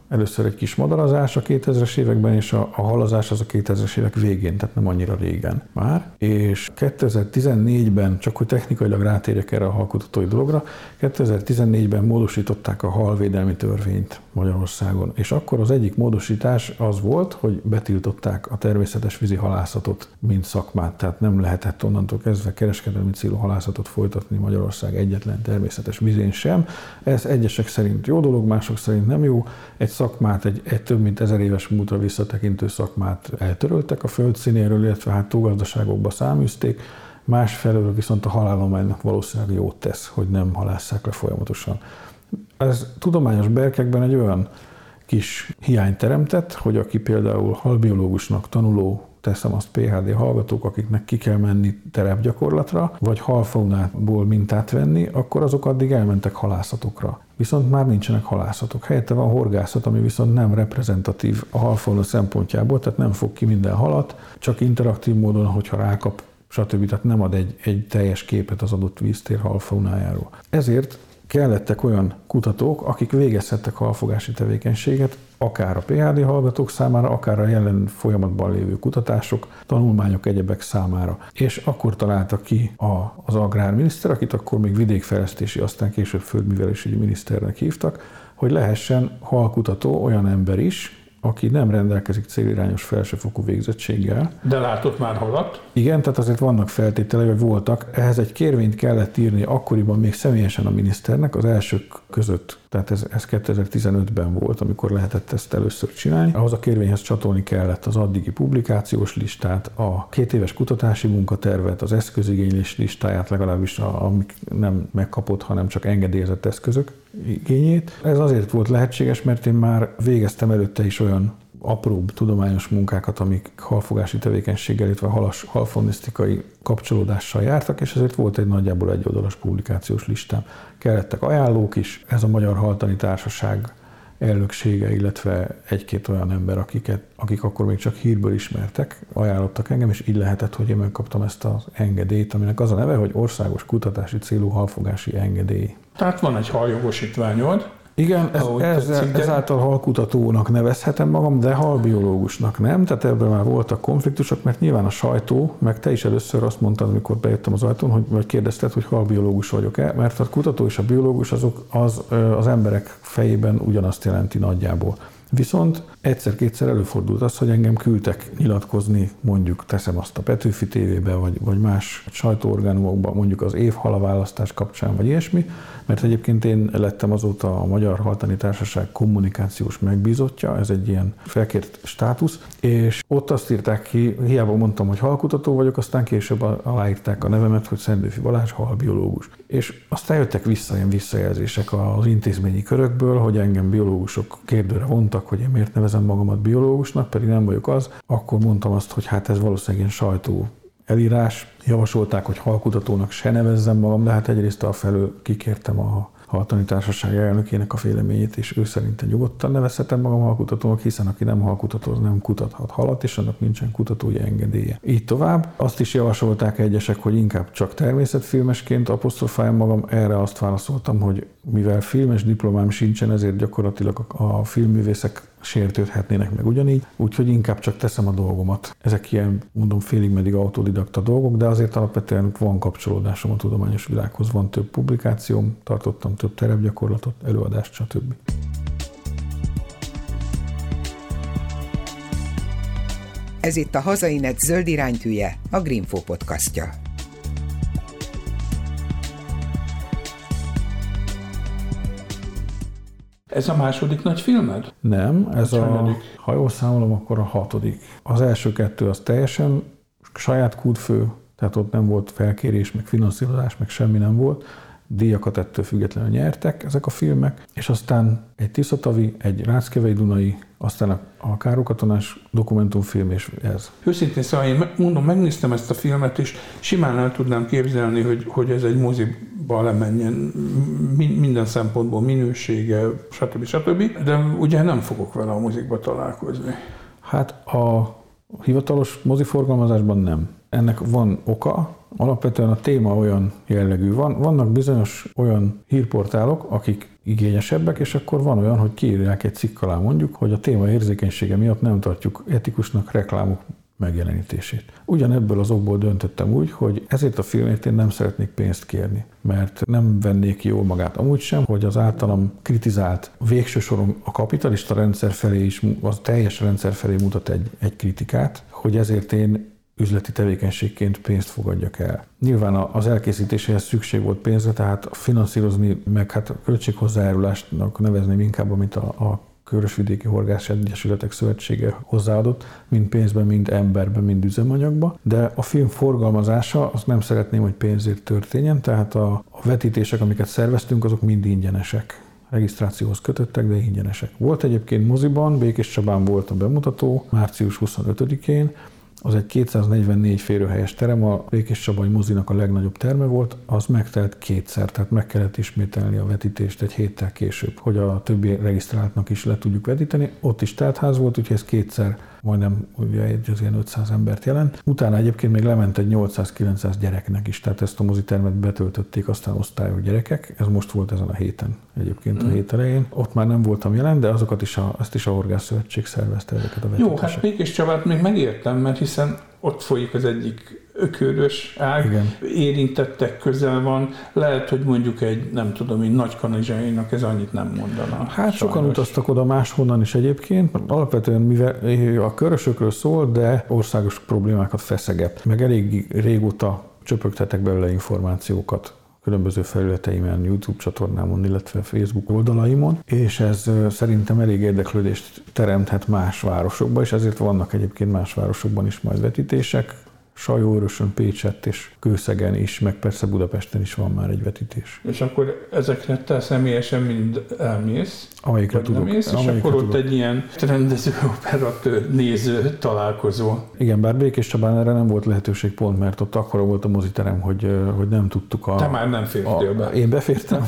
Először egy kis madarazás a 2000-es években, és a, a halazás az a 2000-es évek végén, tehát nem annyira régen már. És 2014-ben, csak hogy technikailag rátérjek erre a halkutatói dologra, 2014-ben módosították a halvédelmi törvényt Magyarországon. És akkor az egyik módosítás az volt, hogy betiltották a természetes vízi halászatot, mint szakmát. Tehát nem lehetett onnantól kezdve kereskedelmi célú halászatot folytatni Magyarország egyetlen természetes vízén sem. Ez egyesek szerint jó dolog, mások szerint nem jó. Egy szakmát, egy, egy több mint ezer éves múltra visszatekintő szakmát eltöröltek a földszínéről, illetve hát túlgazdaságokba száműzték. Másfelől viszont a halálománynak valószínűleg jót tesz, hogy nem halásszák le folyamatosan. Ez tudományos berkekben egy olyan kis hiány teremtett, hogy aki például halbiológusnak tanuló teszem azt PHD hallgatók, akiknek ki kell menni terepgyakorlatra, vagy halfaunából mintát venni, akkor azok addig elmentek halászatokra. Viszont már nincsenek halászatok. Helyette van horgászat, ami viszont nem reprezentatív a halfauna szempontjából, tehát nem fog ki minden halat, csak interaktív módon, hogyha rákap stb. Tehát nem ad egy, egy teljes képet az adott víztér halfaunájáról. Ezért kellettek olyan kutatók, akik végezhettek halfogási tevékenységet, akár a PHD hallgatók számára, akár a jelen folyamatban lévő kutatások, tanulmányok, egyebek számára. És akkor találta ki a, az agrárminiszter, akit akkor még vidékfejlesztési, aztán később földművelésügyi miniszternek hívtak, hogy lehessen halkutató olyan ember is, aki nem rendelkezik célirányos felsőfokú végzettséggel. De látott már halat? Igen, tehát azért vannak feltételei, vagy voltak. Ehhez egy kérvényt kellett írni akkoriban még személyesen a miniszternek, az elsők között tehát ez, ez 2015-ben volt, amikor lehetett ezt először csinálni. Ahhoz a kérvényhez csatolni kellett az addigi publikációs listát, a két éves kutatási munkatervet, az eszközigénylés listáját, legalábbis a, amik nem megkapott, hanem csak engedélyezett eszközök igényét. Ez azért volt lehetséges, mert én már végeztem előtte is olyan apróbb tudományos munkákat, amik halfogási tevékenységgel, illetve halas, halfonisztikai kapcsolódással jártak, és ezért volt egy nagyjából egy oldalas publikációs listám. Kellettek ajánlók is, ez a Magyar Haltani Társaság elnöksége, illetve egy-két olyan ember, akiket, akik akkor még csak hírből ismertek, ajánlottak engem, és így lehetett, hogy én megkaptam ezt az engedélyt, aminek az a neve, hogy Országos Kutatási Célú Halfogási Engedély. Tehát van egy haljogosítványod, igen, ez, ez, ezáltal halkutatónak nevezhetem magam, de halbiológusnak nem, tehát ebben már voltak konfliktusok, mert nyilván a sajtó, meg te is először azt mondtad, amikor bejöttem az ajtón, hogy, vagy kérdezted, hogy halbiológus vagyok-e, mert a kutató és a biológus azok az, az emberek fejében ugyanazt jelenti nagyjából. Viszont egyszer-kétszer előfordult az, hogy engem küldtek nyilatkozni, mondjuk teszem azt a Petőfi tévébe, vagy, vagy más sajtóorganumokban, mondjuk az évhalaválasztás kapcsán, vagy ilyesmi, mert egyébként én lettem azóta a Magyar Haltani Társaság kommunikációs megbízottja, ez egy ilyen felkért státusz, és ott azt írták ki, hiába mondtam, hogy halkutató vagyok, aztán később aláírták a nevemet, hogy Szendőfi Balázs halbiológus. És aztán jöttek vissza ilyen visszajelzések az intézményi körökből, hogy engem biológusok kérdőre vontak, hogy én miért nevezem magamat biológusnak, pedig nem vagyok az. Akkor mondtam azt, hogy hát ez valószínűleg ilyen sajtó elírás. Javasolták, hogy halkutatónak se nevezzem magam, de hát egyrészt a felől kikértem a haltani társaság elnökének a véleményét, és ő szerinte nyugodtan nevezhetem magam halkutatónak, hiszen aki nem halkutató, az nem kutathat halat, és annak nincsen kutatói engedélye. Így tovább. Azt is javasolták egyesek, hogy inkább csak természetfilmesként apostrofáljam magam. Erre azt válaszoltam, hogy mivel filmes diplomám sincsen, ezért gyakorlatilag a filmművészek sértődhetnének meg ugyanígy, úgyhogy inkább csak teszem a dolgomat. Ezek ilyen, mondom, félig meddig autodidakta dolgok, de azért alapvetően van kapcsolódásom a tudományos világhoz, van több publikációm, tartottam több terepgyakorlatot, előadást, stb. Ez itt a Hazainet zöld iránytűje, a Greenfo podcastja. Ez a második nagy filmed? Nem, ez a, a ha jól számolom, akkor a hatodik. Az első kettő az teljesen saját kútfő, tehát ott nem volt felkérés, meg finanszírozás, meg semmi nem volt díjakat ettől függetlenül nyertek ezek a filmek, és aztán egy Tiszatavi, egy Ráckevei Dunai, aztán a, a Károkatonás dokumentumfilm, és ez. Őszintén szóval én mondom, megnéztem ezt a filmet, és simán el tudnám képzelni, hogy, hogy ez egy moziba lemenjen minden szempontból, minősége, stb. stb. De ugye nem fogok vele a mozikba találkozni. Hát a hivatalos moziforgalmazásban nem. Ennek van oka, Alapvetően a téma olyan jellegű. Van, vannak bizonyos olyan hírportálok, akik igényesebbek, és akkor van olyan, hogy kiírják egy cikk alá mondjuk, hogy a téma érzékenysége miatt nem tartjuk etikusnak reklámok megjelenítését. Ugyanebből az okból döntöttem úgy, hogy ezért a filmért én nem szeretnék pénzt kérni, mert nem vennék jól magát amúgy sem, hogy az általam kritizált végső soron a kapitalista rendszer felé is, az teljes rendszer felé mutat egy, egy kritikát, hogy ezért én üzleti tevékenységként pénzt fogadjak el. Nyilván az elkészítéséhez szükség volt pénzre, tehát finanszírozni, meg hát költséghozzájárulásnak nevezném inkább, mint a, a Körösvidéki Horgász Egyesületek Szövetsége hozzáadott, mind pénzben, mind emberben, mind üzemanyagba, de a film forgalmazása, azt nem szeretném, hogy pénzért történjen, tehát a, a vetítések, amiket szerveztünk, azok mind ingyenesek regisztrációhoz kötöttek, de ingyenesek. Volt egyébként moziban, Békés Csabán volt a bemutató, március 25-én, az egy 244 férőhelyes terem, a Békés Csabai mozinak a legnagyobb terme volt, az megtelt kétszer, tehát meg kellett ismételni a vetítést egy héttel később, hogy a többi regisztráltnak is le tudjuk vetíteni. Ott is teltház volt, úgyhogy ez kétszer majdnem ugye egy az ilyen 500 embert jelent. Utána egyébként még lement egy 800-900 gyereknek is, tehát ezt a mozitermet betöltötték aztán osztályok gyerekek. Ez most volt ezen a héten egyébként mm. a hét elején. Ott már nem voltam jelen, de azokat is a, azt is a Horgász Szövetség szervezte ezeket a vetítéseket. Jó, hát mégis Csabát még megértem, mert hiszen ott folyik az egyik ökörös ág, Igen. érintettek közel van, lehet, hogy mondjuk egy, nem tudom, egy nagy kanizsainak ez annyit nem mondana. Hát sajnos. sokan utaztak oda máshonnan is egyébként, alapvetően mivel a körösökről szól, de országos problémákat feszeget, meg elég régóta csöpögtetek belőle információkat különböző felületeimen, YouTube csatornámon, illetve Facebook oldalaimon, és ez szerintem elég érdeklődést teremthet más városokban, és ezért vannak egyébként más városokban is majd vetítések. Sajóörösön, Pécsett és Kőszegen is, meg persze Budapesten is van már egy vetítés. És akkor ezekre te személyesen mind elmész? Amelyikre tudok. Mész, és akkor ott egy ilyen rendező, operatőr, néző találkozó. Igen, bár Békés Csabán erre nem volt lehetőség pont, mert ott akkora volt a moziterem, hogy, hogy nem tudtuk a... Te már nem fértél be. Én befértem,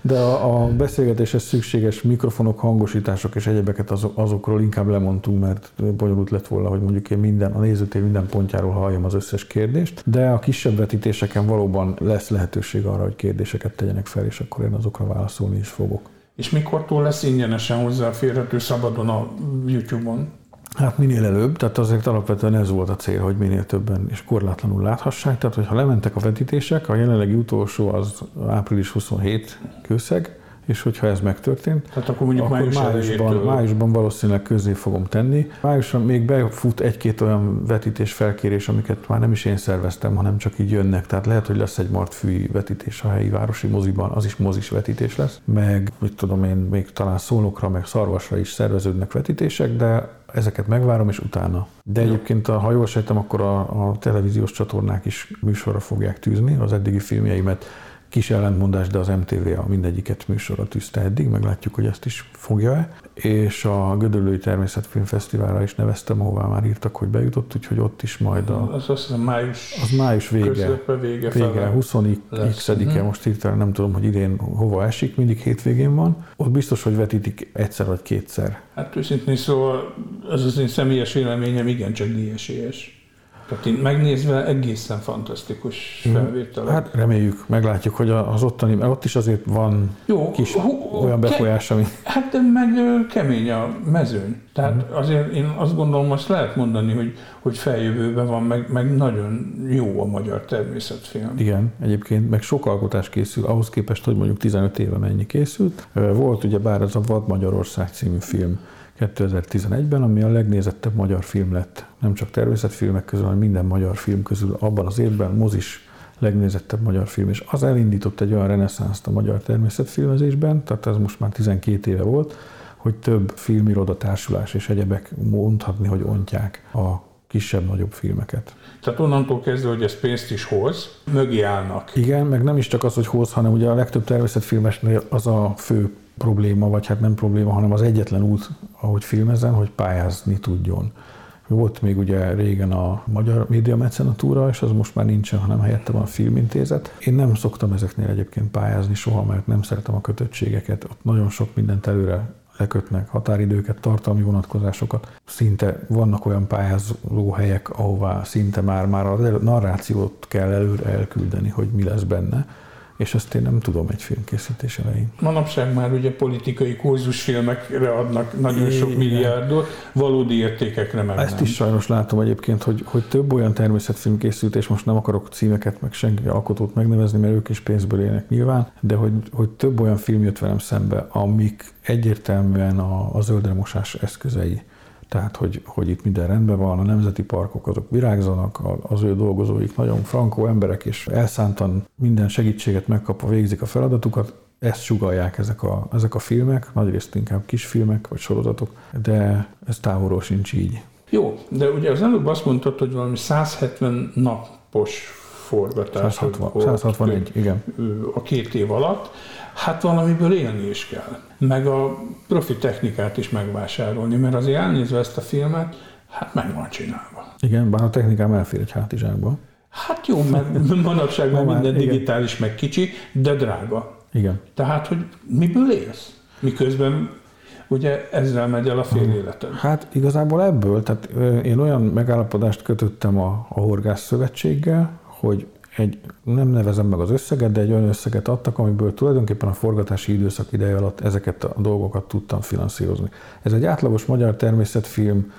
de a, a beszélgetéshez szükséges mikrofonok, hangosítások és egyebeket az, azokról inkább lemondtunk, mert bonyolult lett volna, hogy mondjuk én minden, a nézőtér minden pontjáról halljam az összes kérdést, de a kisebb vetítéseken valóban lesz lehetőség arra, hogy kérdéseket tegyenek fel, és akkor én azokra válaszolni is fogok. És mikortól lesz ingyenesen hozzáférhető szabadon a YouTube-on? Hát minél előbb, tehát azért alapvetően ez volt a cél, hogy minél többen és korlátlanul láthassák. Tehát, hogyha lementek a vetítések, a jelenlegi utolsó az április 27 kőszeg, és hogyha ez megtörtént, Tehát akkor, mondjuk akkor május májusban, májusban valószínűleg közé fogom tenni. Májusban még befut egy-két olyan vetítés felkérés, amiket már nem is én szerveztem, hanem csak így jönnek. Tehát lehet, hogy lesz egy martfűi vetítés a helyi városi moziban, az is mozis vetítés lesz. Meg, mit tudom én, még talán szólokra, meg szarvasra is szerveződnek vetítések, de ezeket megvárom, és utána. De egyébként, ha jól sejtem, akkor a, a televíziós csatornák is műsorra fogják tűzni az eddigi filmjeimet Kis ellentmondás, de az MTV a mindegyiket műsorra tűzte eddig, meglátjuk, hogy ezt is fogja-e. És a Gödöllői Természetfilmfesztiválra is neveztem, ahová már írtak, hogy bejutott, úgyhogy ott is majd a... Az azt hiszem május, az május vége. vége, vége 20 x e most hirtelen nem tudom, hogy idén hova esik, mindig hétvégén van. Ott biztos, hogy vetítik egyszer vagy kétszer. Hát őszintén szóval az az én személyes véleményem igencsak diesélyes. Tehát én megnézve egészen fantasztikus mhm. felvételek. Hát reméljük, meglátjuk, hogy az ottani, mert ott is azért van Jó, kis olyan befolyás, ami... Hát meg kemény a mezőny. Tehát mm. azért én azt gondolom, azt lehet mondani, hogy, hogy feljövőben van, meg, meg nagyon jó a magyar természetfilm. Igen, egyébként meg sok alkotás készül, ahhoz képest, hogy mondjuk 15 éve mennyi készült. Volt ugye bár ez a Vad Magyarország című film, 2011-ben, ami a legnézettebb magyar film lett. Nem csak természetfilmek közül, hanem minden magyar film közül abban az évben mozis legnézettebb magyar film, és az elindított egy olyan reneszánszt a magyar természetfilmezésben, tehát ez most már 12 éve volt, hogy több filmiroda társulás és egyebek mondhatni, hogy ontják a kisebb-nagyobb filmeket. Tehát onnantól kezdve, hogy ez pénzt is hoz, mögé állnak. Igen, meg nem is csak az, hogy hoz, hanem ugye a legtöbb természetfilmesnél az a fő probléma, vagy hát nem probléma, hanem az egyetlen út, ahogy filmezzen, hogy pályázni tudjon. Volt még ugye régen a Magyar Média Mecenatúra, és az most már nincsen, hanem helyette van a Filmintézet. Én nem szoktam ezeknél egyébként pályázni soha, mert nem szeretem a kötöttségeket. Ott nagyon sok mindent előre lekötnek, határidőket, tartalmi vonatkozásokat. Szinte vannak olyan pályázó helyek, ahová szinte már, már a narrációt kell előre elküldeni, hogy mi lesz benne és ezt én nem tudom egy filmkészítés elején. Manapság már ugye politikai kurzusfilmekre adnak nagyon sok milliárdot, valódi értékekre meg Ezt nem. is sajnos látom egyébként, hogy, hogy több olyan természetfilm készült, és most nem akarok címeket, meg senki alkotót megnevezni, mert ők is pénzből élnek nyilván, de hogy, hogy több olyan film jött velem szembe, amik egyértelműen a, a zöldremosás eszközei. Tehát, hogy, hogy itt minden rendben van, a nemzeti parkok azok virágzanak, az ő dolgozóik nagyon frankó emberek, és elszántan minden segítséget megkapva végzik a feladatukat, ezt sugalják ezek a, ezek a filmek, nagyrészt inkább kisfilmek vagy sorozatok, de ez távolról sincs így. Jó, de ugye az előbb azt mondtad, hogy valami 170 napos forgatás 160, volt 161, igen. a két év alatt, hát valamiből élni is kell. Meg a profi technikát is megvásárolni, mert azért elnézve ezt a filmet, hát meg van csinálva. Igen, bár a technikám elfér egy hátizsákba. Hát jó, mert [laughs] manapság [laughs] már minden igen. digitális, meg kicsi, de drága. Igen. Tehát, hogy miből élsz? Miközben ugye ezzel megy el a fél életed. Hát igazából ebből, tehát én olyan megállapodást kötöttem a, a Horgász Szövetséggel, hogy egy, nem nevezem meg az összeget, de egy olyan összeget adtak, amiből tulajdonképpen a forgatási időszak ideje alatt ezeket a dolgokat tudtam finanszírozni. Ez egy átlagos magyar természetfilm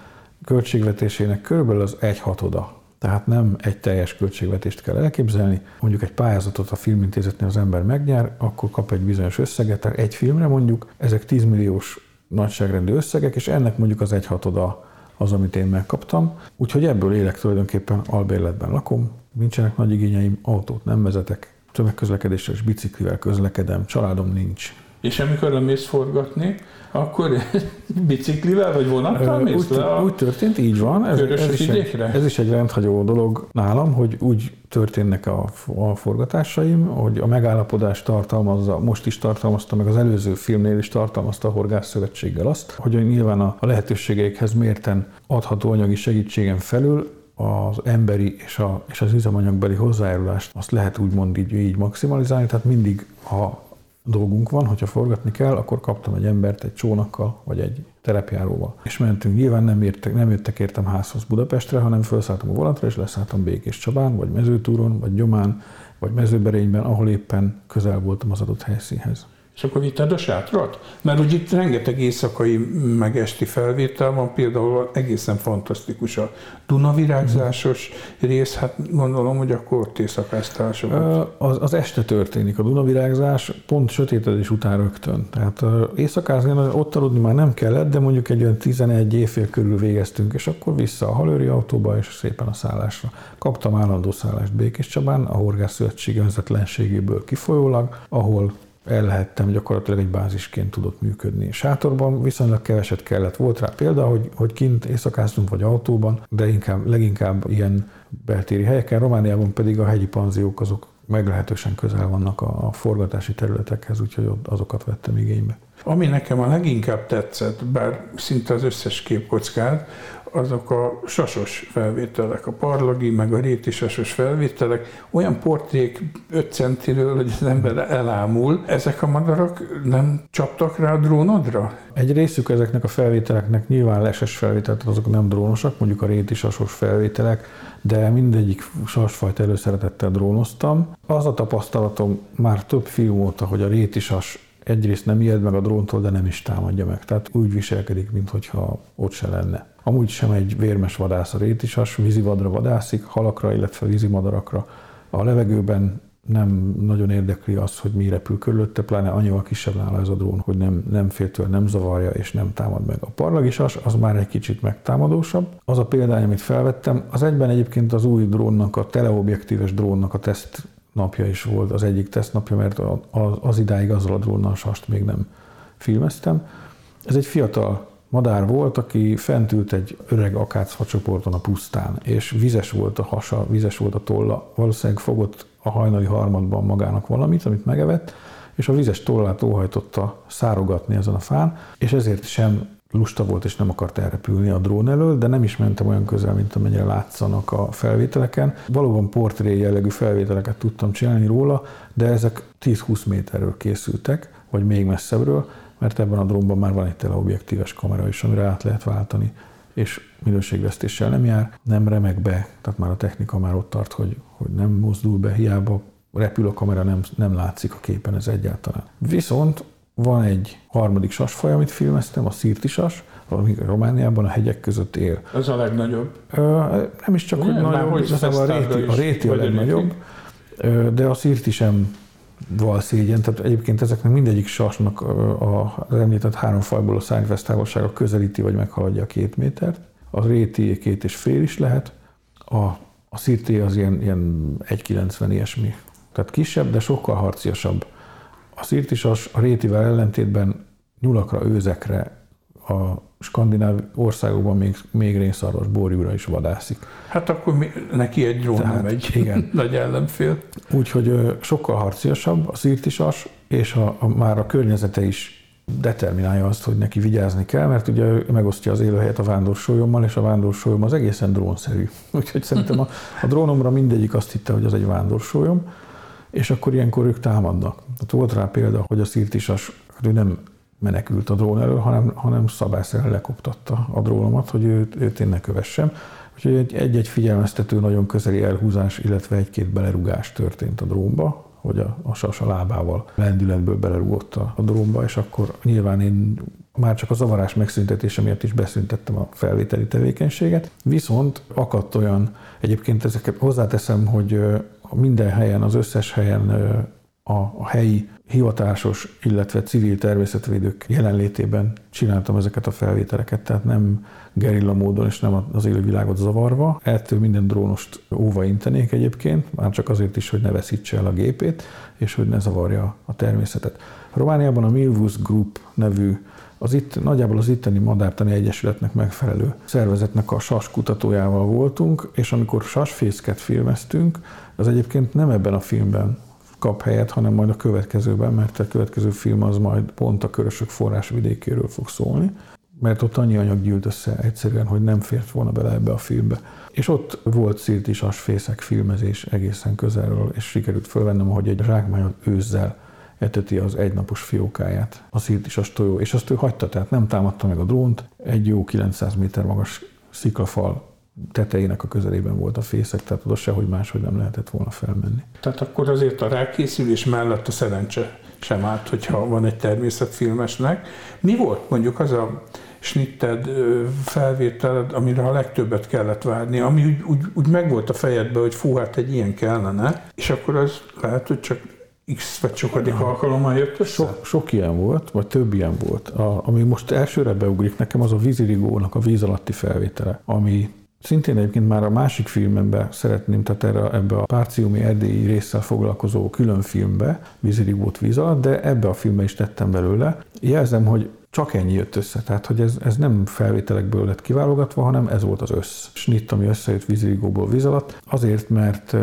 költségvetésének körülbelül az egy hatoda. Tehát nem egy teljes költségvetést kell elképzelni. Mondjuk egy pályázatot a filmintézetnél az ember megnyer, akkor kap egy bizonyos összeget, tehát egy filmre mondjuk, ezek 10 milliós nagyságrendű összegek, és ennek mondjuk az egy hatoda az, amit én megkaptam. Úgyhogy ebből élek tulajdonképpen albérletben lakom, nincsenek nagy igényeim, autót nem vezetek, tömegközlekedéssel és biciklivel közlekedem, családom nincs. És amikor lemész forgatni, akkor [laughs] biciklivel vagy vonattal mész úgy, le a... úgy történt, így van. Ez, ez, is egy, ez is egy rendhagyó dolog nálam, hogy úgy történnek a, a forgatásaim, hogy a megállapodás tartalmazza, most is tartalmazta, meg az előző filmnél is tartalmazta a Horgász Szövetséggel azt, hogy nyilván a, a lehetőségeikhez mérten adható anyagi segítségem felül az emberi és, a, és az üzemanyagbeli hozzájárulást azt lehet úgymond így, így maximalizálni, tehát mindig, ha dolgunk van, hogyha forgatni kell, akkor kaptam egy embert egy csónakkal, vagy egy terepjáróval. És mentünk. Nyilván nem, értek, nem jöttek értem házhoz Budapestre, hanem felszálltam a volantra, és leszálltam Békés Csabán, vagy Mezőtúron, vagy Gyomán, vagy Mezőberényben, ahol éppen közel voltam az adott helyszínhez. És akkor vitted a sátrat? Mert ugye itt rengeteg éjszakai meg esti felvétel van, például egészen fantasztikus a Dunavirágzásos rész, hát gondolom, hogy akkor ott éjszakáztál sokat. Az, az este történik a Dunavirágzás, pont sötétedés után rögtön. Tehát éjszakázni, ott aludni már nem kellett, de mondjuk egy olyan 11 évfél körül végeztünk, és akkor vissza a halőri autóba, és szépen a szállásra. Kaptam állandó szállást Békés Csabán, a Horgász Szövetség önzetlenségéből kifolyólag, ahol ellehettem, gyakorlatilag egy bázisként tudott működni. Sátorban viszonylag keveset kellett. Volt rá példa, hogy, hogy kint éjszakáztunk, vagy autóban, de inkább, leginkább ilyen beltéri helyeken, Romániában pedig a hegyi panziók azok meglehetősen közel vannak a, a forgatási területekhez, úgyhogy azokat vettem igénybe. Ami nekem a leginkább tetszett, bár szinte az összes képkockád, azok a sasos felvételek, a parlagi, meg a réti sasos felvételek, olyan portrék 5 centiről, hogy az ember elámul. Ezek a madarak nem csaptak rá a drónodra? Egy részük ezeknek a felvételeknek nyilván leses felvétel, tehát azok nem drónosak, mondjuk a réti sasos felvételek, de mindegyik sasfajta előszeretettel drónoztam. Az a tapasztalatom már több film óta, hogy a réti sas egyrészt nem ijed meg a dróntól, de nem is támadja meg. Tehát úgy viselkedik, mintha ott se lenne. Amúgy sem egy vérmes vadász a rétisas, vízivadra vadászik, halakra, illetve vízimadarakra. A levegőben nem nagyon érdekli az, hogy mi repül körülötte, pláne annyival kisebb nála ez a drón, hogy nem, nem féltől, nem zavarja és nem támad meg. A parlagisas az már egy kicsit megtámadósabb. Az a példány, amit felvettem, az egyben egyébként az új drónnak, a teleobjektíves drónnak a teszt napja is volt, az egyik tesztnapja, mert az, idáig azzal a drónnal sast még nem filmeztem. Ez egy fiatal madár volt, aki fent ült egy öreg akácfacsoporton a pusztán, és vizes volt a hasa, vizes volt a tolla. Valószínűleg fogott a hajnali harmadban magának valamit, amit megevett, és a vizes tollát óhajtotta szárogatni ezen a fán, és ezért sem lusta volt, és nem akart elrepülni a drón elől, de nem is mentem olyan közel, mint amennyire látszanak a felvételeken. Valóban portré jellegű felvételeket tudtam csinálni róla, de ezek 10-20 méterről készültek, vagy még messzebbről, mert ebben a drónban már van egy teleobjektíves kamera is, amire át lehet váltani, és minőségvesztéssel nem jár, nem remeg be, tehát már a technika már ott tart, hogy, hogy nem mozdul be, hiába repül a kamera, nem, nem látszik a képen ez egyáltalán. Viszont van egy harmadik sasfaj, amit filmeztem, a szirtisas, ami Romániában a hegyek között él. Ez a legnagyobb? Ö, nem is csak, hogy nagyobb, hogy a réti, a réti a legnagyobb, de a szirti sem val szégyen, tehát egyébként ezeknek mindegyik sasnak az említett három fajból a szárnyvesztávolsága közelíti vagy meghaladja a két métert. A réti két és fél is lehet, a, a szirti az ilyen, ilyen 1,90 ilyesmi. Tehát kisebb, de sokkal harciasabb. A szirtisas a rétivel ellentétben nyulakra, őzekre, a skandináv országokban még, még rénszarvas borjúra is vadászik. Hát akkor mi, neki egy drón Tehát, nem egy igen. [laughs] nagy ellenfél. Úgyhogy sokkal harciasabb a szirtisas, és a, a, már a környezete is determinálja azt, hogy neki vigyázni kell, mert ugye ő megosztja az élőhelyet a vándorsolyommal, és a vándorsolyom az egészen drónszerű. [laughs] Úgyhogy szerintem a, a drónomra mindegyik azt hitte, hogy az egy vándorsolyom, és akkor ilyenkor ők támadnak. Tehát volt rá példa, hogy a szirtisas, hát ő nem menekült a drón elől, hanem, hanem szabályszerűen lekoptatta a drónomat, hogy őt, őt én ne kövessem. Úgyhogy egy-egy figyelmeztető nagyon közeli elhúzás, illetve egy-két belerugás történt a drónba, hogy a, a sas a lábával lendületből belerúgott a, a drónba, és akkor nyilván én már csak a zavarás megszüntetése miatt is beszüntettem a felvételi tevékenységet. Viszont akadt olyan, egyébként ezeket hozzáteszem, hogy minden helyen, az összes helyen a, a helyi hivatásos, illetve civil természetvédők jelenlétében csináltam ezeket a felvételeket, tehát nem gerilla módon és nem az élővilágot zavarva. Ettől minden drónost óva intenék egyébként, már csak azért is, hogy ne veszítse el a gépét, és hogy ne zavarja a természetet. Romániában a Milvus Group nevű az itt, nagyjából az itteni Madártani Egyesületnek megfelelő szervezetnek a SAS kutatójával voltunk, és amikor sasfészket filmeztünk, az egyébként nem ebben a filmben kap helyet, hanem majd a következőben, mert a következő film az majd pont a körösök forrásvidékéről fog szólni, mert ott annyi anyag gyűlt össze egyszerűen, hogy nem fért volna bele ebbe a filmbe. És ott volt Szirtis Asfészek filmezés egészen közelről, és sikerült fölvennem, hogy egy zsákmányon őzzel eteti az egynapos fiókáját. A szirtisas tojó, és azt ő hagyta, tehát nem támadta meg a drónt, egy jó 900 méter magas sziklafal tetejének a közelében volt a fészek, tehát oda sehogy máshogy nem lehetett volna felmenni. Tehát akkor azért a rákészülés mellett a szerencse sem állt, hogyha van egy természetfilmesnek. Mi volt mondjuk az a snitted felvételed, amire a legtöbbet kellett várni, ami úgy, úgy, úgy megvolt a fejedbe, hogy fú, hát egy ilyen kellene, és akkor az lehet, hogy csak X vagy sokadik alkalommal jött össze? Sok, sok ilyen volt, vagy több ilyen volt. A, ami most elsőre beugrik nekem, az a vízirigónak a víz alatti felvétele, ami Szintén egyébként már a másik filmembe szeretném, tehát erre, ebbe a Párciumi erdélyi résszel foglalkozó külön filmbe, Vízirigót víz alatt, de ebbe a filmbe is tettem belőle. Jelzem, hogy csak ennyi jött össze, tehát hogy ez, ez nem felvételekből lett kiválogatva, hanem ez volt az össz. Snitt, ami összejött vízirigóból víz alatt, azért, mert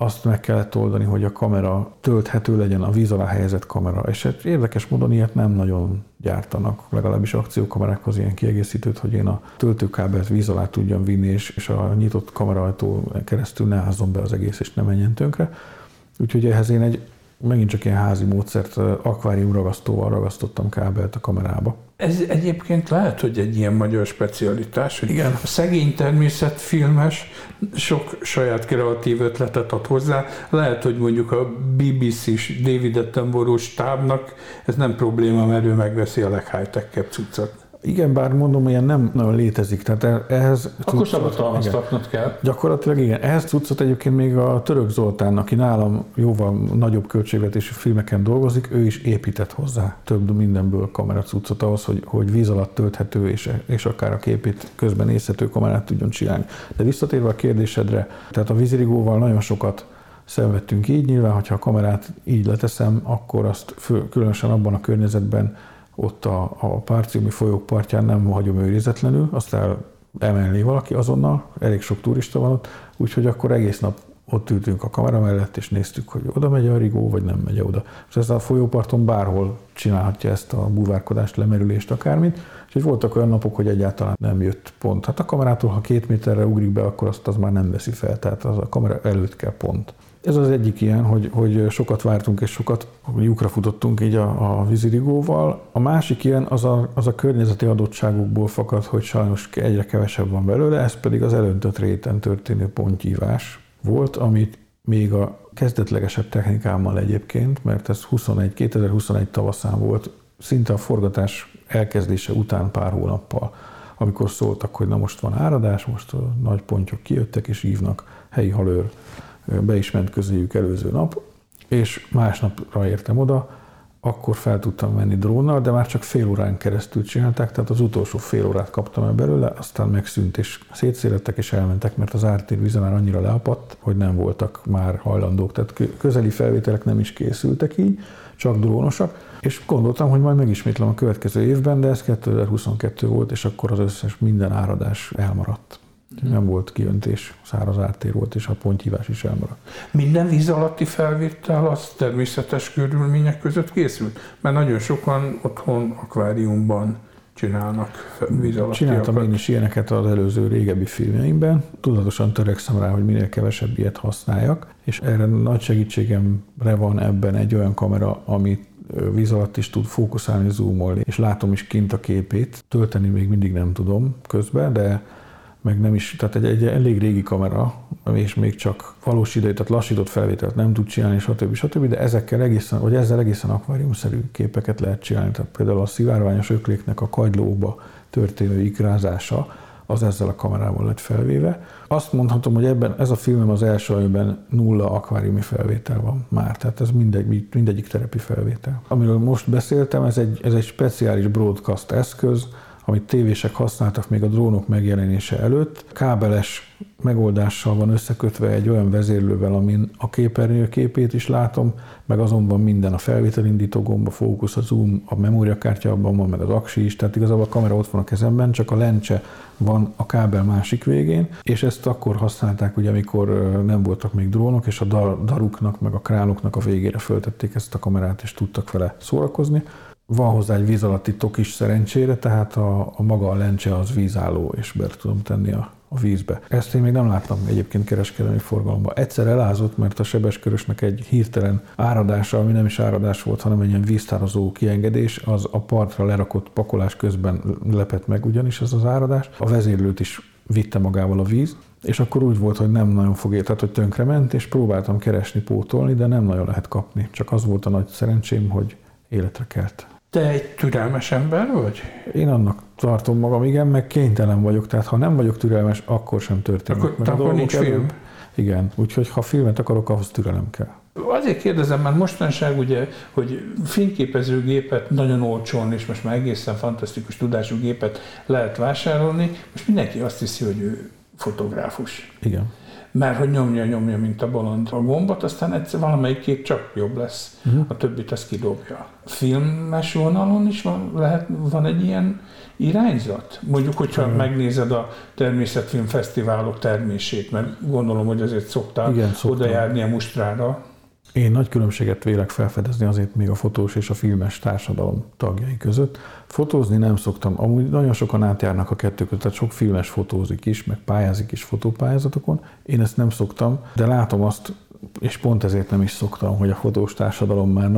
azt meg kellett oldani, hogy a kamera tölthető legyen, a víz alá helyezett kamera. És hát érdekes módon ilyet nem nagyon gyártanak, legalábbis akciókamerákhoz ilyen kiegészítőt, hogy én a töltőkábelt víz alá tudjam vinni, és, a nyitott kamerajtó keresztül ne házzon be az egész, és ne menjen tönkre. Úgyhogy ehhez én egy megint csak ilyen házi módszert, akvárium ragasztóval ragasztottam kábelt a kamerába. Ez egyébként lehet, hogy egy ilyen magyar specialitás, hogy Igen. a szegény természetfilmes sok saját kreatív ötletet ad hozzá. Lehet, hogy mondjuk a BBC-s David Attenborough stábnak ez nem probléma, mert ő megveszi a leghigh-tech cuccot. Igen, bár mondom, ilyen nem nagyon létezik. Tehát e- ehhez Akkor szabadalmaztatnod kell. Gyakorlatilag igen. Ehhez cuccot egyébként még a Török Zoltán, aki nálam jóval nagyobb költségvetésű filmeken dolgozik, ő is épített hozzá több mindenből kameracuccot ahhoz, hogy, hogy víz alatt tölthető és, és akár a képét közben nézhető kamerát tudjon csinálni. De visszatérve a kérdésedre, tehát a vízirigóval nagyon sokat szenvedtünk így. Nyilván, hogyha a kamerát így leteszem, akkor azt fő, különösen abban a környezetben ott a, a Párciumi folyók partján nem hagyom őrizetlenül, azt el emelni valaki azonnal, elég sok turista van ott, úgyhogy akkor egész nap ott ültünk a kamera mellett, és néztük, hogy oda megy a rigó, vagy nem megy oda. És ez a folyóparton bárhol csinálhatja ezt a búvárkodást, lemerülést, akármit. És voltak olyan napok, hogy egyáltalán nem jött pont. Hát a kamerától, ha két méterre ugrik be, akkor azt az már nem veszi fel, tehát az a kamera előtt kell pont. Ez az egyik ilyen, hogy, hogy sokat vártunk és sokat lyukra futottunk így a, a vízirigóval. A másik ilyen az a, az a környezeti adottságokból fakad, hogy sajnos egyre kevesebb van belőle, ez pedig az elöntött réten történő pontjívás volt, amit még a kezdetlegesebb technikámmal egyébként, mert ez 21, 2021 tavaszán volt, szinte a forgatás elkezdése után pár hónappal, amikor szóltak, hogy na most van áradás, most a nagy pontyok kijöttek és hívnak, helyi halőr be is ment közéjük előző nap, és másnapra értem oda, akkor fel tudtam menni drónnal, de már csak fél órán keresztül csinálták, tehát az utolsó fél órát kaptam el belőle, aztán megszűnt, és szétszélettek és elmentek, mert az ártér vize már annyira leapadt, hogy nem voltak már hajlandók, tehát közeli felvételek nem is készültek így, csak drónosak, és gondoltam, hogy majd megismétlem a következő évben, de ez 2022 volt, és akkor az összes minden áradás elmaradt. Nem volt kiöntés, száraz áttér volt, és a pontyhívás is elmaradt. Minden víz alatti felvétel az természetes körülmények között készült? Mert nagyon sokan otthon akváriumban csinálnak víz alatti Csináltam én is ilyeneket az előző régebbi filmjeimben. Tudatosan törekszem rá, hogy minél kevesebb ilyet használjak, és erre nagy segítségemre van ebben egy olyan kamera, amit víz alatt is tud fókuszálni, zoomolni, és látom is kint a képét. Tölteni még mindig nem tudom közben, de meg nem is, tehát egy, egy elég régi kamera, és még csak valós idő, tehát lassított felvételt nem tud csinálni, stb. stb. De ezekkel egészen, vagy ezzel egészen akváriumszerű képeket lehet csinálni. Tehát például a szivárványos ökléknek a kagylóba történő ikrázása, az ezzel a kamerával lett felvéve. Azt mondhatom, hogy ebben ez a filmem az első, amiben nulla akváriumi felvétel van már, tehát ez mindegy, mindegyik terepi felvétel. Amiről most beszéltem, ez egy, ez egy speciális broadcast eszköz, amit tévések használtak még a drónok megjelenése előtt. Kábeles megoldással van összekötve egy olyan vezérlővel, amin a képernyő képét is látom, meg azonban minden a felvételindító gomb, a fókusz, a zoom, a memóriakártya abban van, meg az aksi is, tehát igazából a kamera ott van a kezemben, csak a lencse van a kábel másik végén, és ezt akkor használták, ugye, amikor nem voltak még drónok, és a daruknak, meg a králoknak a végére föltették ezt a kamerát, és tudtak vele szórakozni. Van hozzá egy víz alatti tok is szerencsére, tehát a, a maga a lencse az vízálló, és be tudom tenni a, a vízbe. Ezt én még nem láttam egyébként kereskedelmi forgalomban. Egyszer elázott, mert a sebeskörösnek egy hirtelen áradása, ami nem is áradás volt, hanem egy ilyen víztározó kiengedés, az a partra lerakott pakolás közben lepett meg ugyanis ez az áradás. A vezérlőt is vitte magával a víz, és akkor úgy volt, hogy nem nagyon fog tehát hogy tönkrement, és próbáltam keresni, pótolni, de nem nagyon lehet kapni. Csak az volt a nagy szerencsém, hogy életre kelt. Te egy türelmes ember vagy? Én annak tartom magam, igen, meg kénytelen vagyok, tehát ha nem vagyok türelmes, akkor sem történik. Akkor, mert akkor nincs film? Igen, úgyhogy ha filmet akarok, ahhoz türelem kell. Azért kérdezem, mert mostanság ugye, hogy fényképezőgépet nagyon olcsón, és most már egészen fantasztikus tudású gépet lehet vásárolni, most mindenki azt hiszi, hogy ő fotográfus. Igen mert hogy nyomja, nyomja, mint a bolond a gombot, aztán egyszer valamelyik kép csak jobb lesz, uh-huh. a többit az kidobja. Filmes vonalon is van, lehet, van egy ilyen irányzat? Mondjuk, hogyha uh-huh. megnézed a természetfilm fesztiválok termését, mert gondolom, hogy azért szoktál Igen, oda járni a mustrára. Én nagy különbséget vélek felfedezni azért még a fotós és a filmes társadalom tagjai között. Fotózni nem szoktam, amúgy nagyon sokan átjárnak a kettő között, tehát sok filmes fotózik is, meg pályázik is fotópályázatokon. Én ezt nem szoktam, de látom azt, és pont ezért nem is szoktam, hogy a fotós társadalom már,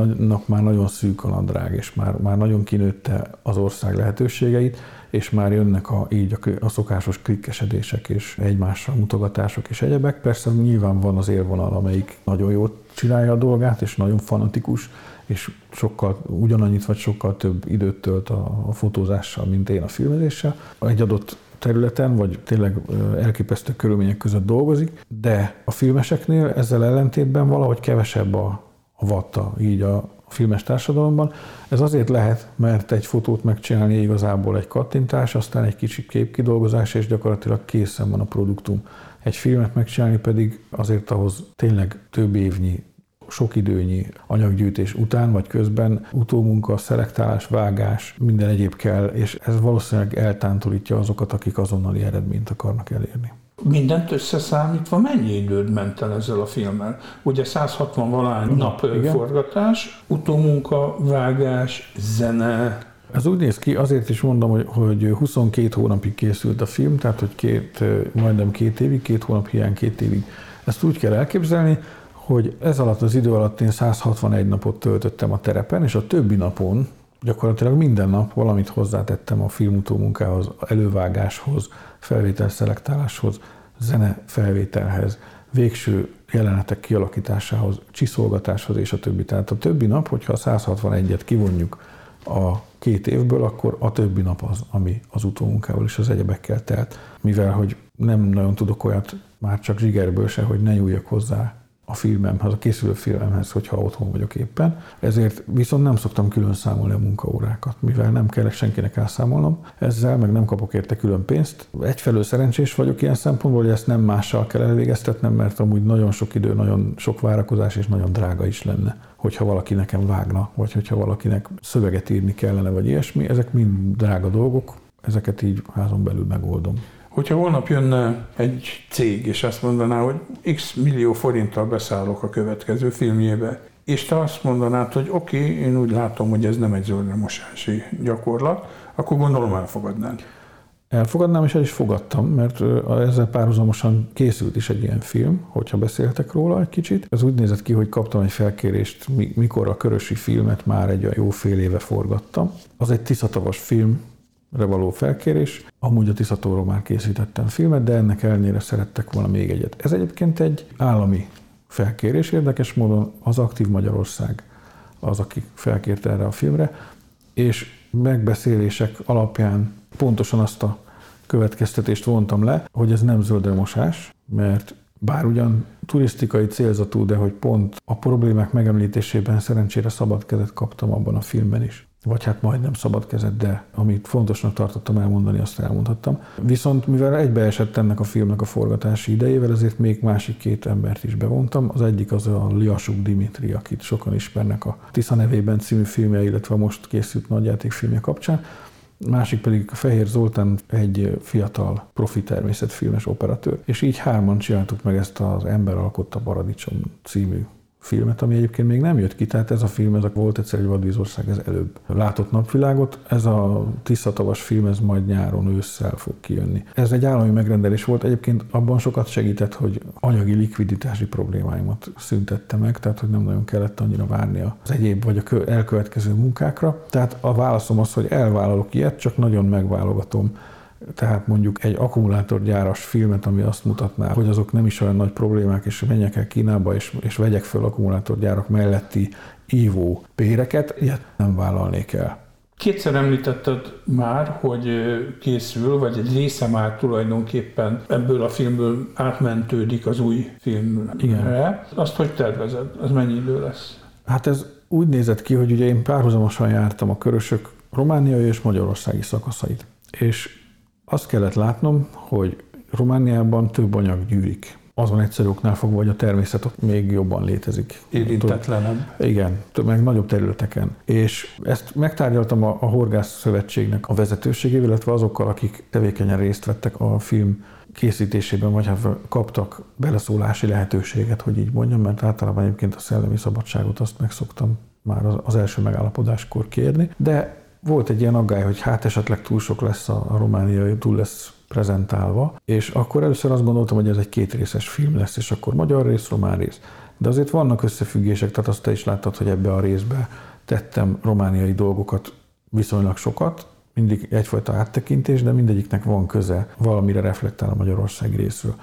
már nagyon szűk a nadrág, és már, már nagyon kinőtte az ország lehetőségeit, és már jönnek a, így a, a szokásos klikkesedések és egymásra mutogatások és egyebek. Persze nyilván van az élvonal, amelyik nagyon jól csinálja a dolgát, és nagyon fanatikus, és sokkal ugyanannyit vagy sokkal több időt tölt a, a fotózással, mint én a filmezéssel. Egy adott területen, vagy tényleg elképesztő körülmények között dolgozik, de a filmeseknél ezzel ellentétben valahogy kevesebb a, a vatta így a, filmes társadalomban. Ez azért lehet, mert egy fotót megcsinálni igazából egy kattintás, aztán egy kicsi képkidolgozás, és gyakorlatilag készen van a produktum. Egy filmet megcsinálni pedig azért ahhoz tényleg több évnyi sok időnyi anyaggyűjtés után vagy közben utómunka, szelektálás, vágás, minden egyéb kell, és ez valószínűleg eltántorítja azokat, akik azonnali eredményt akarnak elérni. Mindent összeszámítva mennyi időd ment el ezzel a filmmel? Ugye 160 valány nap Igen. forgatás, utómunka, vágás, zene, ez úgy néz ki, azért is mondom, hogy, hogy 22 hónapig készült a film, tehát hogy két, majdnem két évig, két hónap hiány két évig. Ezt úgy kell elképzelni, hogy ez alatt az idő alatt én 161 napot töltöttem a terepen, és a többi napon gyakorlatilag minden nap valamit hozzátettem a filmutó munkához, elővágáshoz, felvétel szelektáláshoz, zene felvételhez, végső jelenetek kialakításához, csiszolgatáshoz és a többi. Tehát a többi nap, hogyha a 161-et kivonjuk a két évből, akkor a többi nap az, ami az utómunkával és az egyebekkel telt. Mivel, hogy nem nagyon tudok olyat már csak zsigerből se, hogy ne nyúljak hozzá a filmemhez, a készülő filmemhez, hogyha otthon vagyok éppen. Ezért viszont nem szoktam külön számolni a munkaórákat, mivel nem kell senkinek elszámolnom. Ezzel meg nem kapok érte külön pénzt. Egyfelől szerencsés vagyok ilyen szempontból, hogy ezt nem mással kell elvégeztetnem, mert amúgy nagyon sok idő, nagyon sok várakozás és nagyon drága is lenne hogyha valaki nekem vágna, vagy hogyha valakinek szöveget írni kellene, vagy ilyesmi. Ezek mind drága dolgok, ezeket így házon belül megoldom. Hogyha holnap jönne egy cég, és azt mondaná, hogy x millió forinttal beszállok a következő filmjébe, és te azt mondanád, hogy oké, okay, én úgy látom, hogy ez nem egy zöldremosási gyakorlat, akkor gondolom elfogadnád. Elfogadnám, és el is fogadtam, mert ezzel párhuzamosan készült is egy ilyen film, hogyha beszéltek róla egy kicsit. Ez úgy nézett ki, hogy kaptam egy felkérést, mikor a Körösi filmet már egy jó fél éve forgattam. Az egy tiszatavas film, való felkérés. Amúgy a Tiszatóról már készítettem filmet, de ennek ellenére szerettek volna még egyet. Ez egyébként egy állami felkérés, érdekes módon az Aktív Magyarország az, aki felkérte erre a filmre, és megbeszélések alapján pontosan azt a következtetést vontam le, hogy ez nem zöldremosás, mert bár ugyan turisztikai célzatú, de hogy pont a problémák megemlítésében szerencsére szabad kezet kaptam abban a filmben is vagy hát majdnem szabad kezed, de amit fontosnak tartottam elmondani, azt elmondhattam. Viszont mivel egybeesett ennek a filmnek a forgatási idejével, ezért még másik két embert is bevontam. Az egyik az a Liasuk Dimitri, akit sokan ismernek a Tisza nevében című filmje, illetve a most készült nagyjátékfilmje kapcsán. Másik pedig a Fehér Zoltán egy fiatal profi természetfilmes operatőr. És így hárman csináltuk meg ezt az Ember alkotta paradicsom című filmet, ami egyébként még nem jött ki, tehát ez a film, ez a volt egyszer egy vadvízország, ez előbb látott napvilágot, ez a tisztatavas film, ez majd nyáron, ősszel fog kijönni. Ez egy állami megrendelés volt, egyébként abban sokat segített, hogy anyagi likviditási problémáimat szüntette meg, tehát hogy nem nagyon kellett annyira várni az egyéb vagy a elkövetkező munkákra. Tehát a válaszom az, hogy elvállalok ilyet, csak nagyon megválogatom tehát mondjuk egy akkumulátorgyáras filmet, ami azt mutatná, hogy azok nem is olyan nagy problémák, és menjek el Kínába, és, és vegyek föl akkumulátorgyárak melletti ívó péreket, ilyet nem vállalnék el. Kétszer említetted már, hogy készül, vagy egy része már tulajdonképpen ebből a filmből átmentődik az új filmre. Igen. Azt hogy tervezed? Az mennyi idő lesz? Hát ez úgy nézett ki, hogy ugye én párhuzamosan jártam a körösök romániai és magyarországi szakaszait. És azt kellett látnom, hogy Romániában több anyag gyűrik. Azon egyszerű oknál fogva, hogy a természet ott még jobban létezik. Érintetlenebb. Igen, meg nagyobb területeken. És ezt megtárgyaltam a, a Horgász Szövetségnek a vezetőségével, illetve azokkal, akik tevékenyen részt vettek a film készítésében, vagy hát kaptak beleszólási lehetőséget, hogy így mondjam, mert általában egyébként a szellemi szabadságot azt megszoktam már az első megállapodáskor kérni, de volt egy ilyen aggály, hogy hát esetleg túl sok lesz a, romániai, túl lesz prezentálva, és akkor először azt gondoltam, hogy ez egy kétrészes film lesz, és akkor magyar rész, román rész. De azért vannak összefüggések, tehát azt te is láttad, hogy ebbe a részbe tettem romániai dolgokat viszonylag sokat, mindig egyfajta áttekintés, de mindegyiknek van köze, valamire reflektál a Magyarország részről.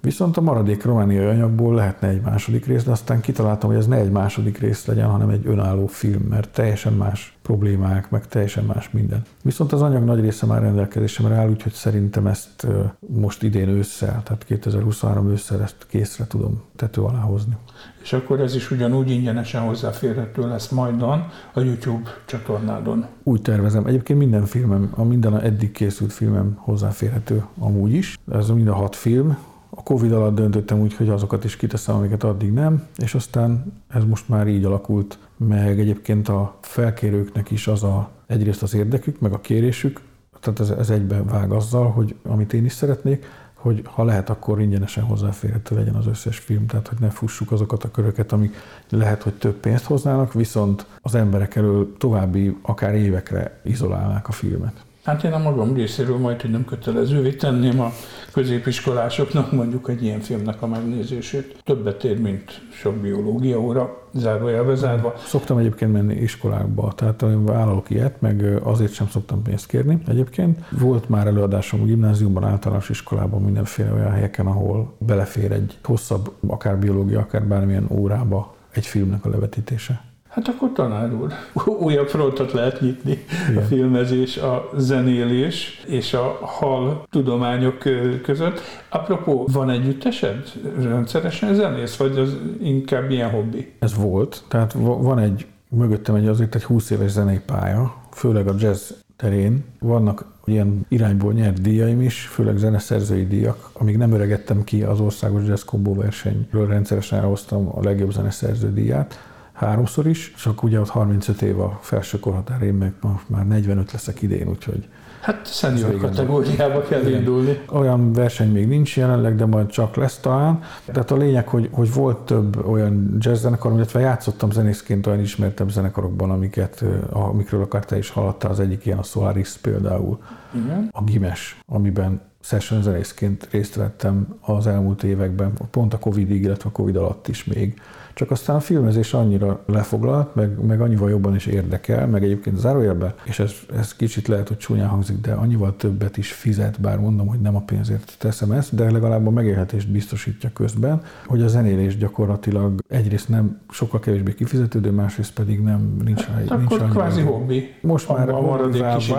Viszont a maradék romániai anyagból lehetne egy második rész, de aztán kitaláltam, hogy ez ne egy második rész legyen, hanem egy önálló film, mert teljesen más problémák, meg teljesen más minden. Viszont az anyag nagy része már rendelkezésemre áll, úgyhogy szerintem ezt most idén ősszel, tehát 2023 ősszel ezt készre tudom tető alá hozni. És akkor ez is ugyanúgy ingyenesen hozzáférhető lesz majdan a YouTube csatornádon. Úgy tervezem. Egyébként minden filmem, a minden eddig készült filmem hozzáférhető amúgy is. Ez mind a hat film, a Covid alatt döntöttem úgy, hogy azokat is kiteszem, amiket addig nem, és aztán ez most már így alakult, meg egyébként a felkérőknek is az a, egyrészt az érdekük, meg a kérésük, tehát ez, ez egyben vág azzal, hogy amit én is szeretnék, hogy ha lehet, akkor ingyenesen hozzáférhető legyen az összes film, tehát hogy ne fussuk azokat a köröket, amik lehet, hogy több pénzt hoznának, viszont az emberek elől további, akár évekre izolálnák a filmet. Hát én a magam részéről majd, hogy nem kötelezővé tenném a középiskolásoknak mondjuk egy ilyen filmnek a megnézését. Többet ér, mint sok biológia óra, zárójelbe zárva. Szoktam egyébként menni iskolákba, tehát vállalok ilyet, meg azért sem szoktam pénzt kérni. Egyébként volt már előadásom a gimnáziumban, általános iskolában, mindenféle olyan helyeken, ahol belefér egy hosszabb, akár biológia, akár bármilyen órába egy filmnek a levetítése. Hát akkor tanár úr, [laughs] újabb frontot lehet nyitni Igen. a filmezés, a zenélés és a hal tudományok között. Apropó, van együttesed? Rendszeresen zenész, vagy az inkább ilyen hobbi? Ez volt, tehát van egy, mögöttem egy azért egy 20 éves zenei pálya, főleg a jazz terén. Vannak ilyen irányból nyert díjaim is, főleg zeneszerzői díjak. Amíg nem öregettem ki az országos jazz kombó versenyről, rendszeresen elhoztam a legjobb zeneszerző díját háromszor is, csak ugye ott 35 év a felső korhatár, én meg már 45 leszek idén, úgyhogy Hát szenior kategóriába kell igen. indulni. Olyan verseny még nincs jelenleg, de majd csak lesz talán. Tehát a lényeg, hogy, hogy volt több olyan jazz zenekar, illetve játszottam zenészként olyan ismertebb zenekarokban, amiket, amikről akár te is hallottál, az egyik ilyen a Solaris például, igen. a Gimes, amiben session zenészként részt vettem az elmúlt években, pont a Covid-ig, illetve a Covid alatt is még. Csak aztán a filmezés annyira lefoglalt, meg, meg annyival jobban is érdekel, meg egyébként zárójelben, és ez, ez kicsit lehet, hogy csúnyán hangzik, de annyival többet is fizet, bár mondom, hogy nem a pénzért teszem ezt, de legalább a megélhetést biztosítja közben, hogy a zenélés gyakorlatilag egyrészt nem sokkal kevésbé kifizetődő, másrészt pedig nem nincs rá. Hát nincs akkor kvázi hobbi. Most már a maradék kis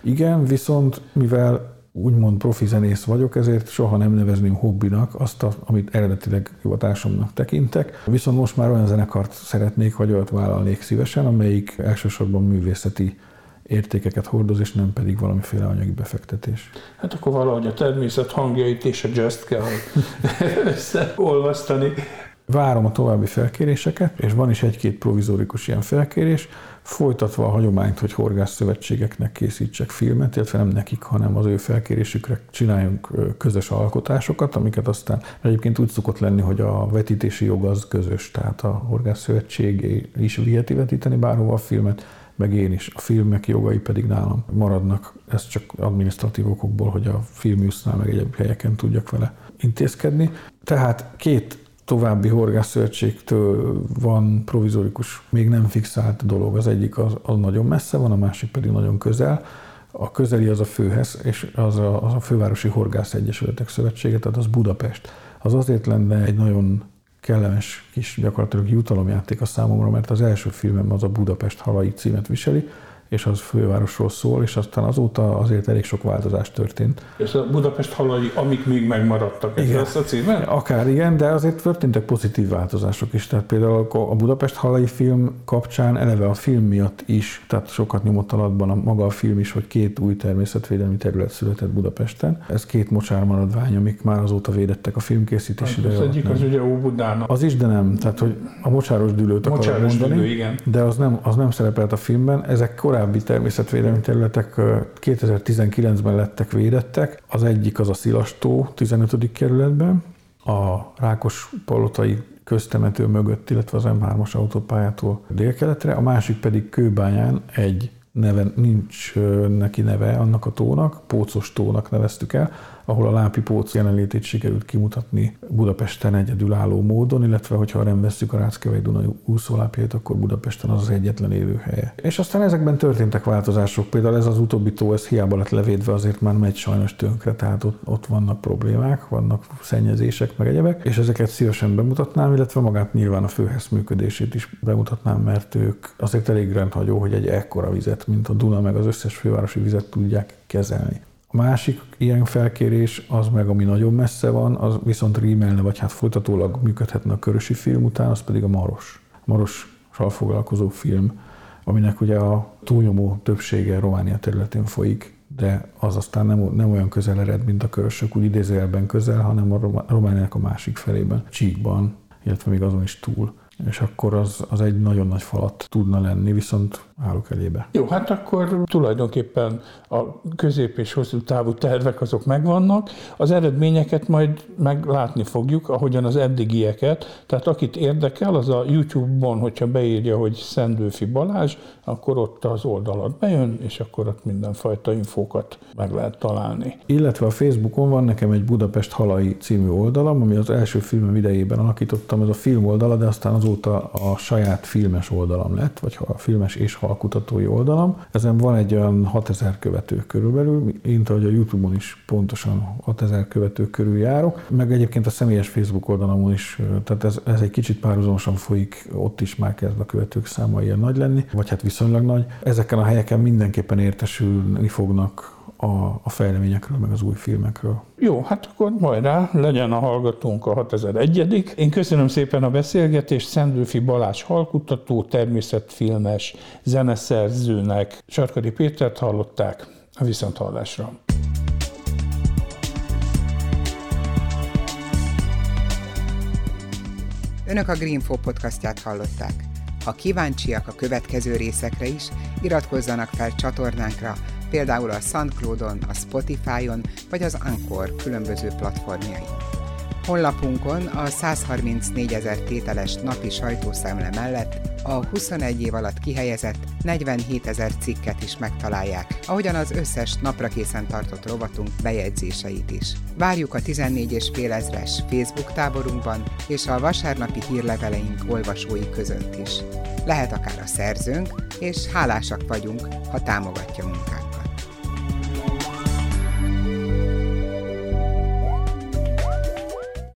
Igen, viszont mivel úgymond profi zenész vagyok, ezért soha nem nevezném hobbinak azt, a, amit eredetileg hivatásomnak tekintek. Viszont most már olyan zenekart szeretnék, vagy olyat vállalnék szívesen, amelyik elsősorban művészeti értékeket hordoz, és nem pedig valamiféle anyagi befektetés. Hát akkor valahogy a természet hangjait és a jazz kell [laughs] összeolvasztani. Várom a további felkéréseket, és van is egy-két provizórikus ilyen felkérés, folytatva a hagyományt, hogy horgászszövetségeknek készítsek filmet, illetve nem nekik, hanem az ő felkérésükre csináljunk közös alkotásokat, amiket aztán egyébként úgy szokott lenni, hogy a vetítési jog az közös, tehát a horgászszövetség is viheti vetíteni bárhova a filmet, meg én is. A filmek jogai pedig nálam maradnak. Ez csak adminisztratív okokból, hogy a filmjusznál meg egyéb helyeken tudjak vele intézkedni. Tehát két további horgászszövetségtől van provizorikus, még nem fixált dolog. Az egyik az, az nagyon messze van, a másik pedig nagyon közel. A közeli az a főhez, és az a, az a Fővárosi Horgász Egyesületek Szövetsége, tehát az Budapest. Az azért lenne egy nagyon kellemes kis gyakorlatilag jutalomjáték a számomra, mert az első filmem az a Budapest halai címet viseli, és az fővárosról szól, és aztán azóta azért elég sok változás történt. És a Budapest halai, amik még megmaradtak, ez igen. lesz a címe? Akár igen, de azért történtek pozitív változások is. Tehát például a Budapest halai film kapcsán eleve a film miatt is, tehát sokat nyomott alatban a maga a film is, hogy két új természetvédelmi terület született Budapesten. Ez két mocsármaradvány, amik már azóta védettek a filmkészítés hát, Az egyik az ugye Óbudának. Az is, de nem. Tehát, hogy a mocsáros dűlőt akarom mondani, dűlő, igen. de az nem, az nem szerepelt a filmben. Ezek korábban korábbi természetvédelmi területek 2019-ben lettek védettek. Az egyik az a Szilastó 15. kerületben, a Rákos palotai köztemető mögött, illetve az M3-as autópályától délkeletre, a másik pedig Kőbányán egy neve, nincs neki neve annak a tónak, Pócos tónak neveztük el, ahol a Lápi Póc jelenlétét sikerült kimutatni Budapesten egyedülálló módon, illetve hogyha nem vesszük a Ráckevei Dunai úszólápjait, akkor Budapesten az az egyetlen élőhelye. És aztán ezekben történtek változások, például ez az utóbbi tó, ez hiába lett levédve, azért már megy sajnos tönkre, tehát ott, ott vannak problémák, vannak szennyezések, meg egyebek, és ezeket szívesen bemutatnám, illetve magát nyilván a főhez működését is bemutatnám, mert ők azért elég rendhagyó, hogy egy ekkora vizet, mint a Duna, meg az összes fővárosi vizet tudják kezelni. Másik ilyen felkérés, az meg, ami nagyon messze van, az viszont rímelne, vagy hát folytatólag működhetne a körösi film után, az pedig a Maros. A Marossal foglalkozó film, aminek ugye a túlnyomó többsége Románia területén folyik, de az aztán nem, nem olyan közel ered, mint a körösök, úgy idézőjelben közel, hanem a Romániának a másik felében, Csíkban, illetve még azon is túl. És akkor az, az egy nagyon nagy falat tudna lenni, viszont állok elébe. Jó, hát akkor tulajdonképpen a közép és hosszú távú tervek azok megvannak, az eredményeket majd meglátni fogjuk, ahogyan az eddigieket, tehát akit érdekel, az a YouTube-on, hogyha beírja, hogy Szendőfi Balázs, akkor ott az oldalat bejön, és akkor ott mindenfajta infókat meg lehet találni. Illetve a Facebookon van nekem egy Budapest Halai című oldalam, ami az első filmem idejében alakítottam, ez a film oldala, de aztán azóta a saját filmes oldalam lett, vagy a filmes és halkutatói oldalam. Ezen van egy olyan 6000 követő körülbelül, mint ahogy a YouTube-on is pontosan 6000 követő körül járok, meg egyébként a személyes Facebook oldalamon is, tehát ez, ez egy kicsit párhuzamosan folyik, ott is már kezd a követők száma ilyen nagy lenni, vagy hát viszonylag nagy. Ezeken a helyeken mindenképpen értesülni fognak a, a fejleményekről, meg az új filmekről. Jó, hát akkor majd rá, legyen a hallgatónk a 6001 Én köszönöm szépen a beszélgetést Szendőfi Balázs halkutató, természetfilmes zeneszerzőnek. Sarkadi Pétert hallották a Viszonthallásra. Önök a Greenfo podcastját hallották. Ha kíváncsiak a következő részekre is, iratkozzanak fel csatornánkra, például a SoundCloud-on, a Spotify-on vagy az Anchor különböző platformjain. Honlapunkon a 134 ezer tételes napi sajtószemle mellett a 21 év alatt kihelyezett 47 ezer cikket is megtalálják, ahogyan az összes napra készen tartott rovatunk bejegyzéseit is. Várjuk a 14 és fél ezres Facebook táborunkban és a vasárnapi hírleveleink olvasói között is. Lehet akár a szerzőnk, és hálásak vagyunk, ha támogatja munkát.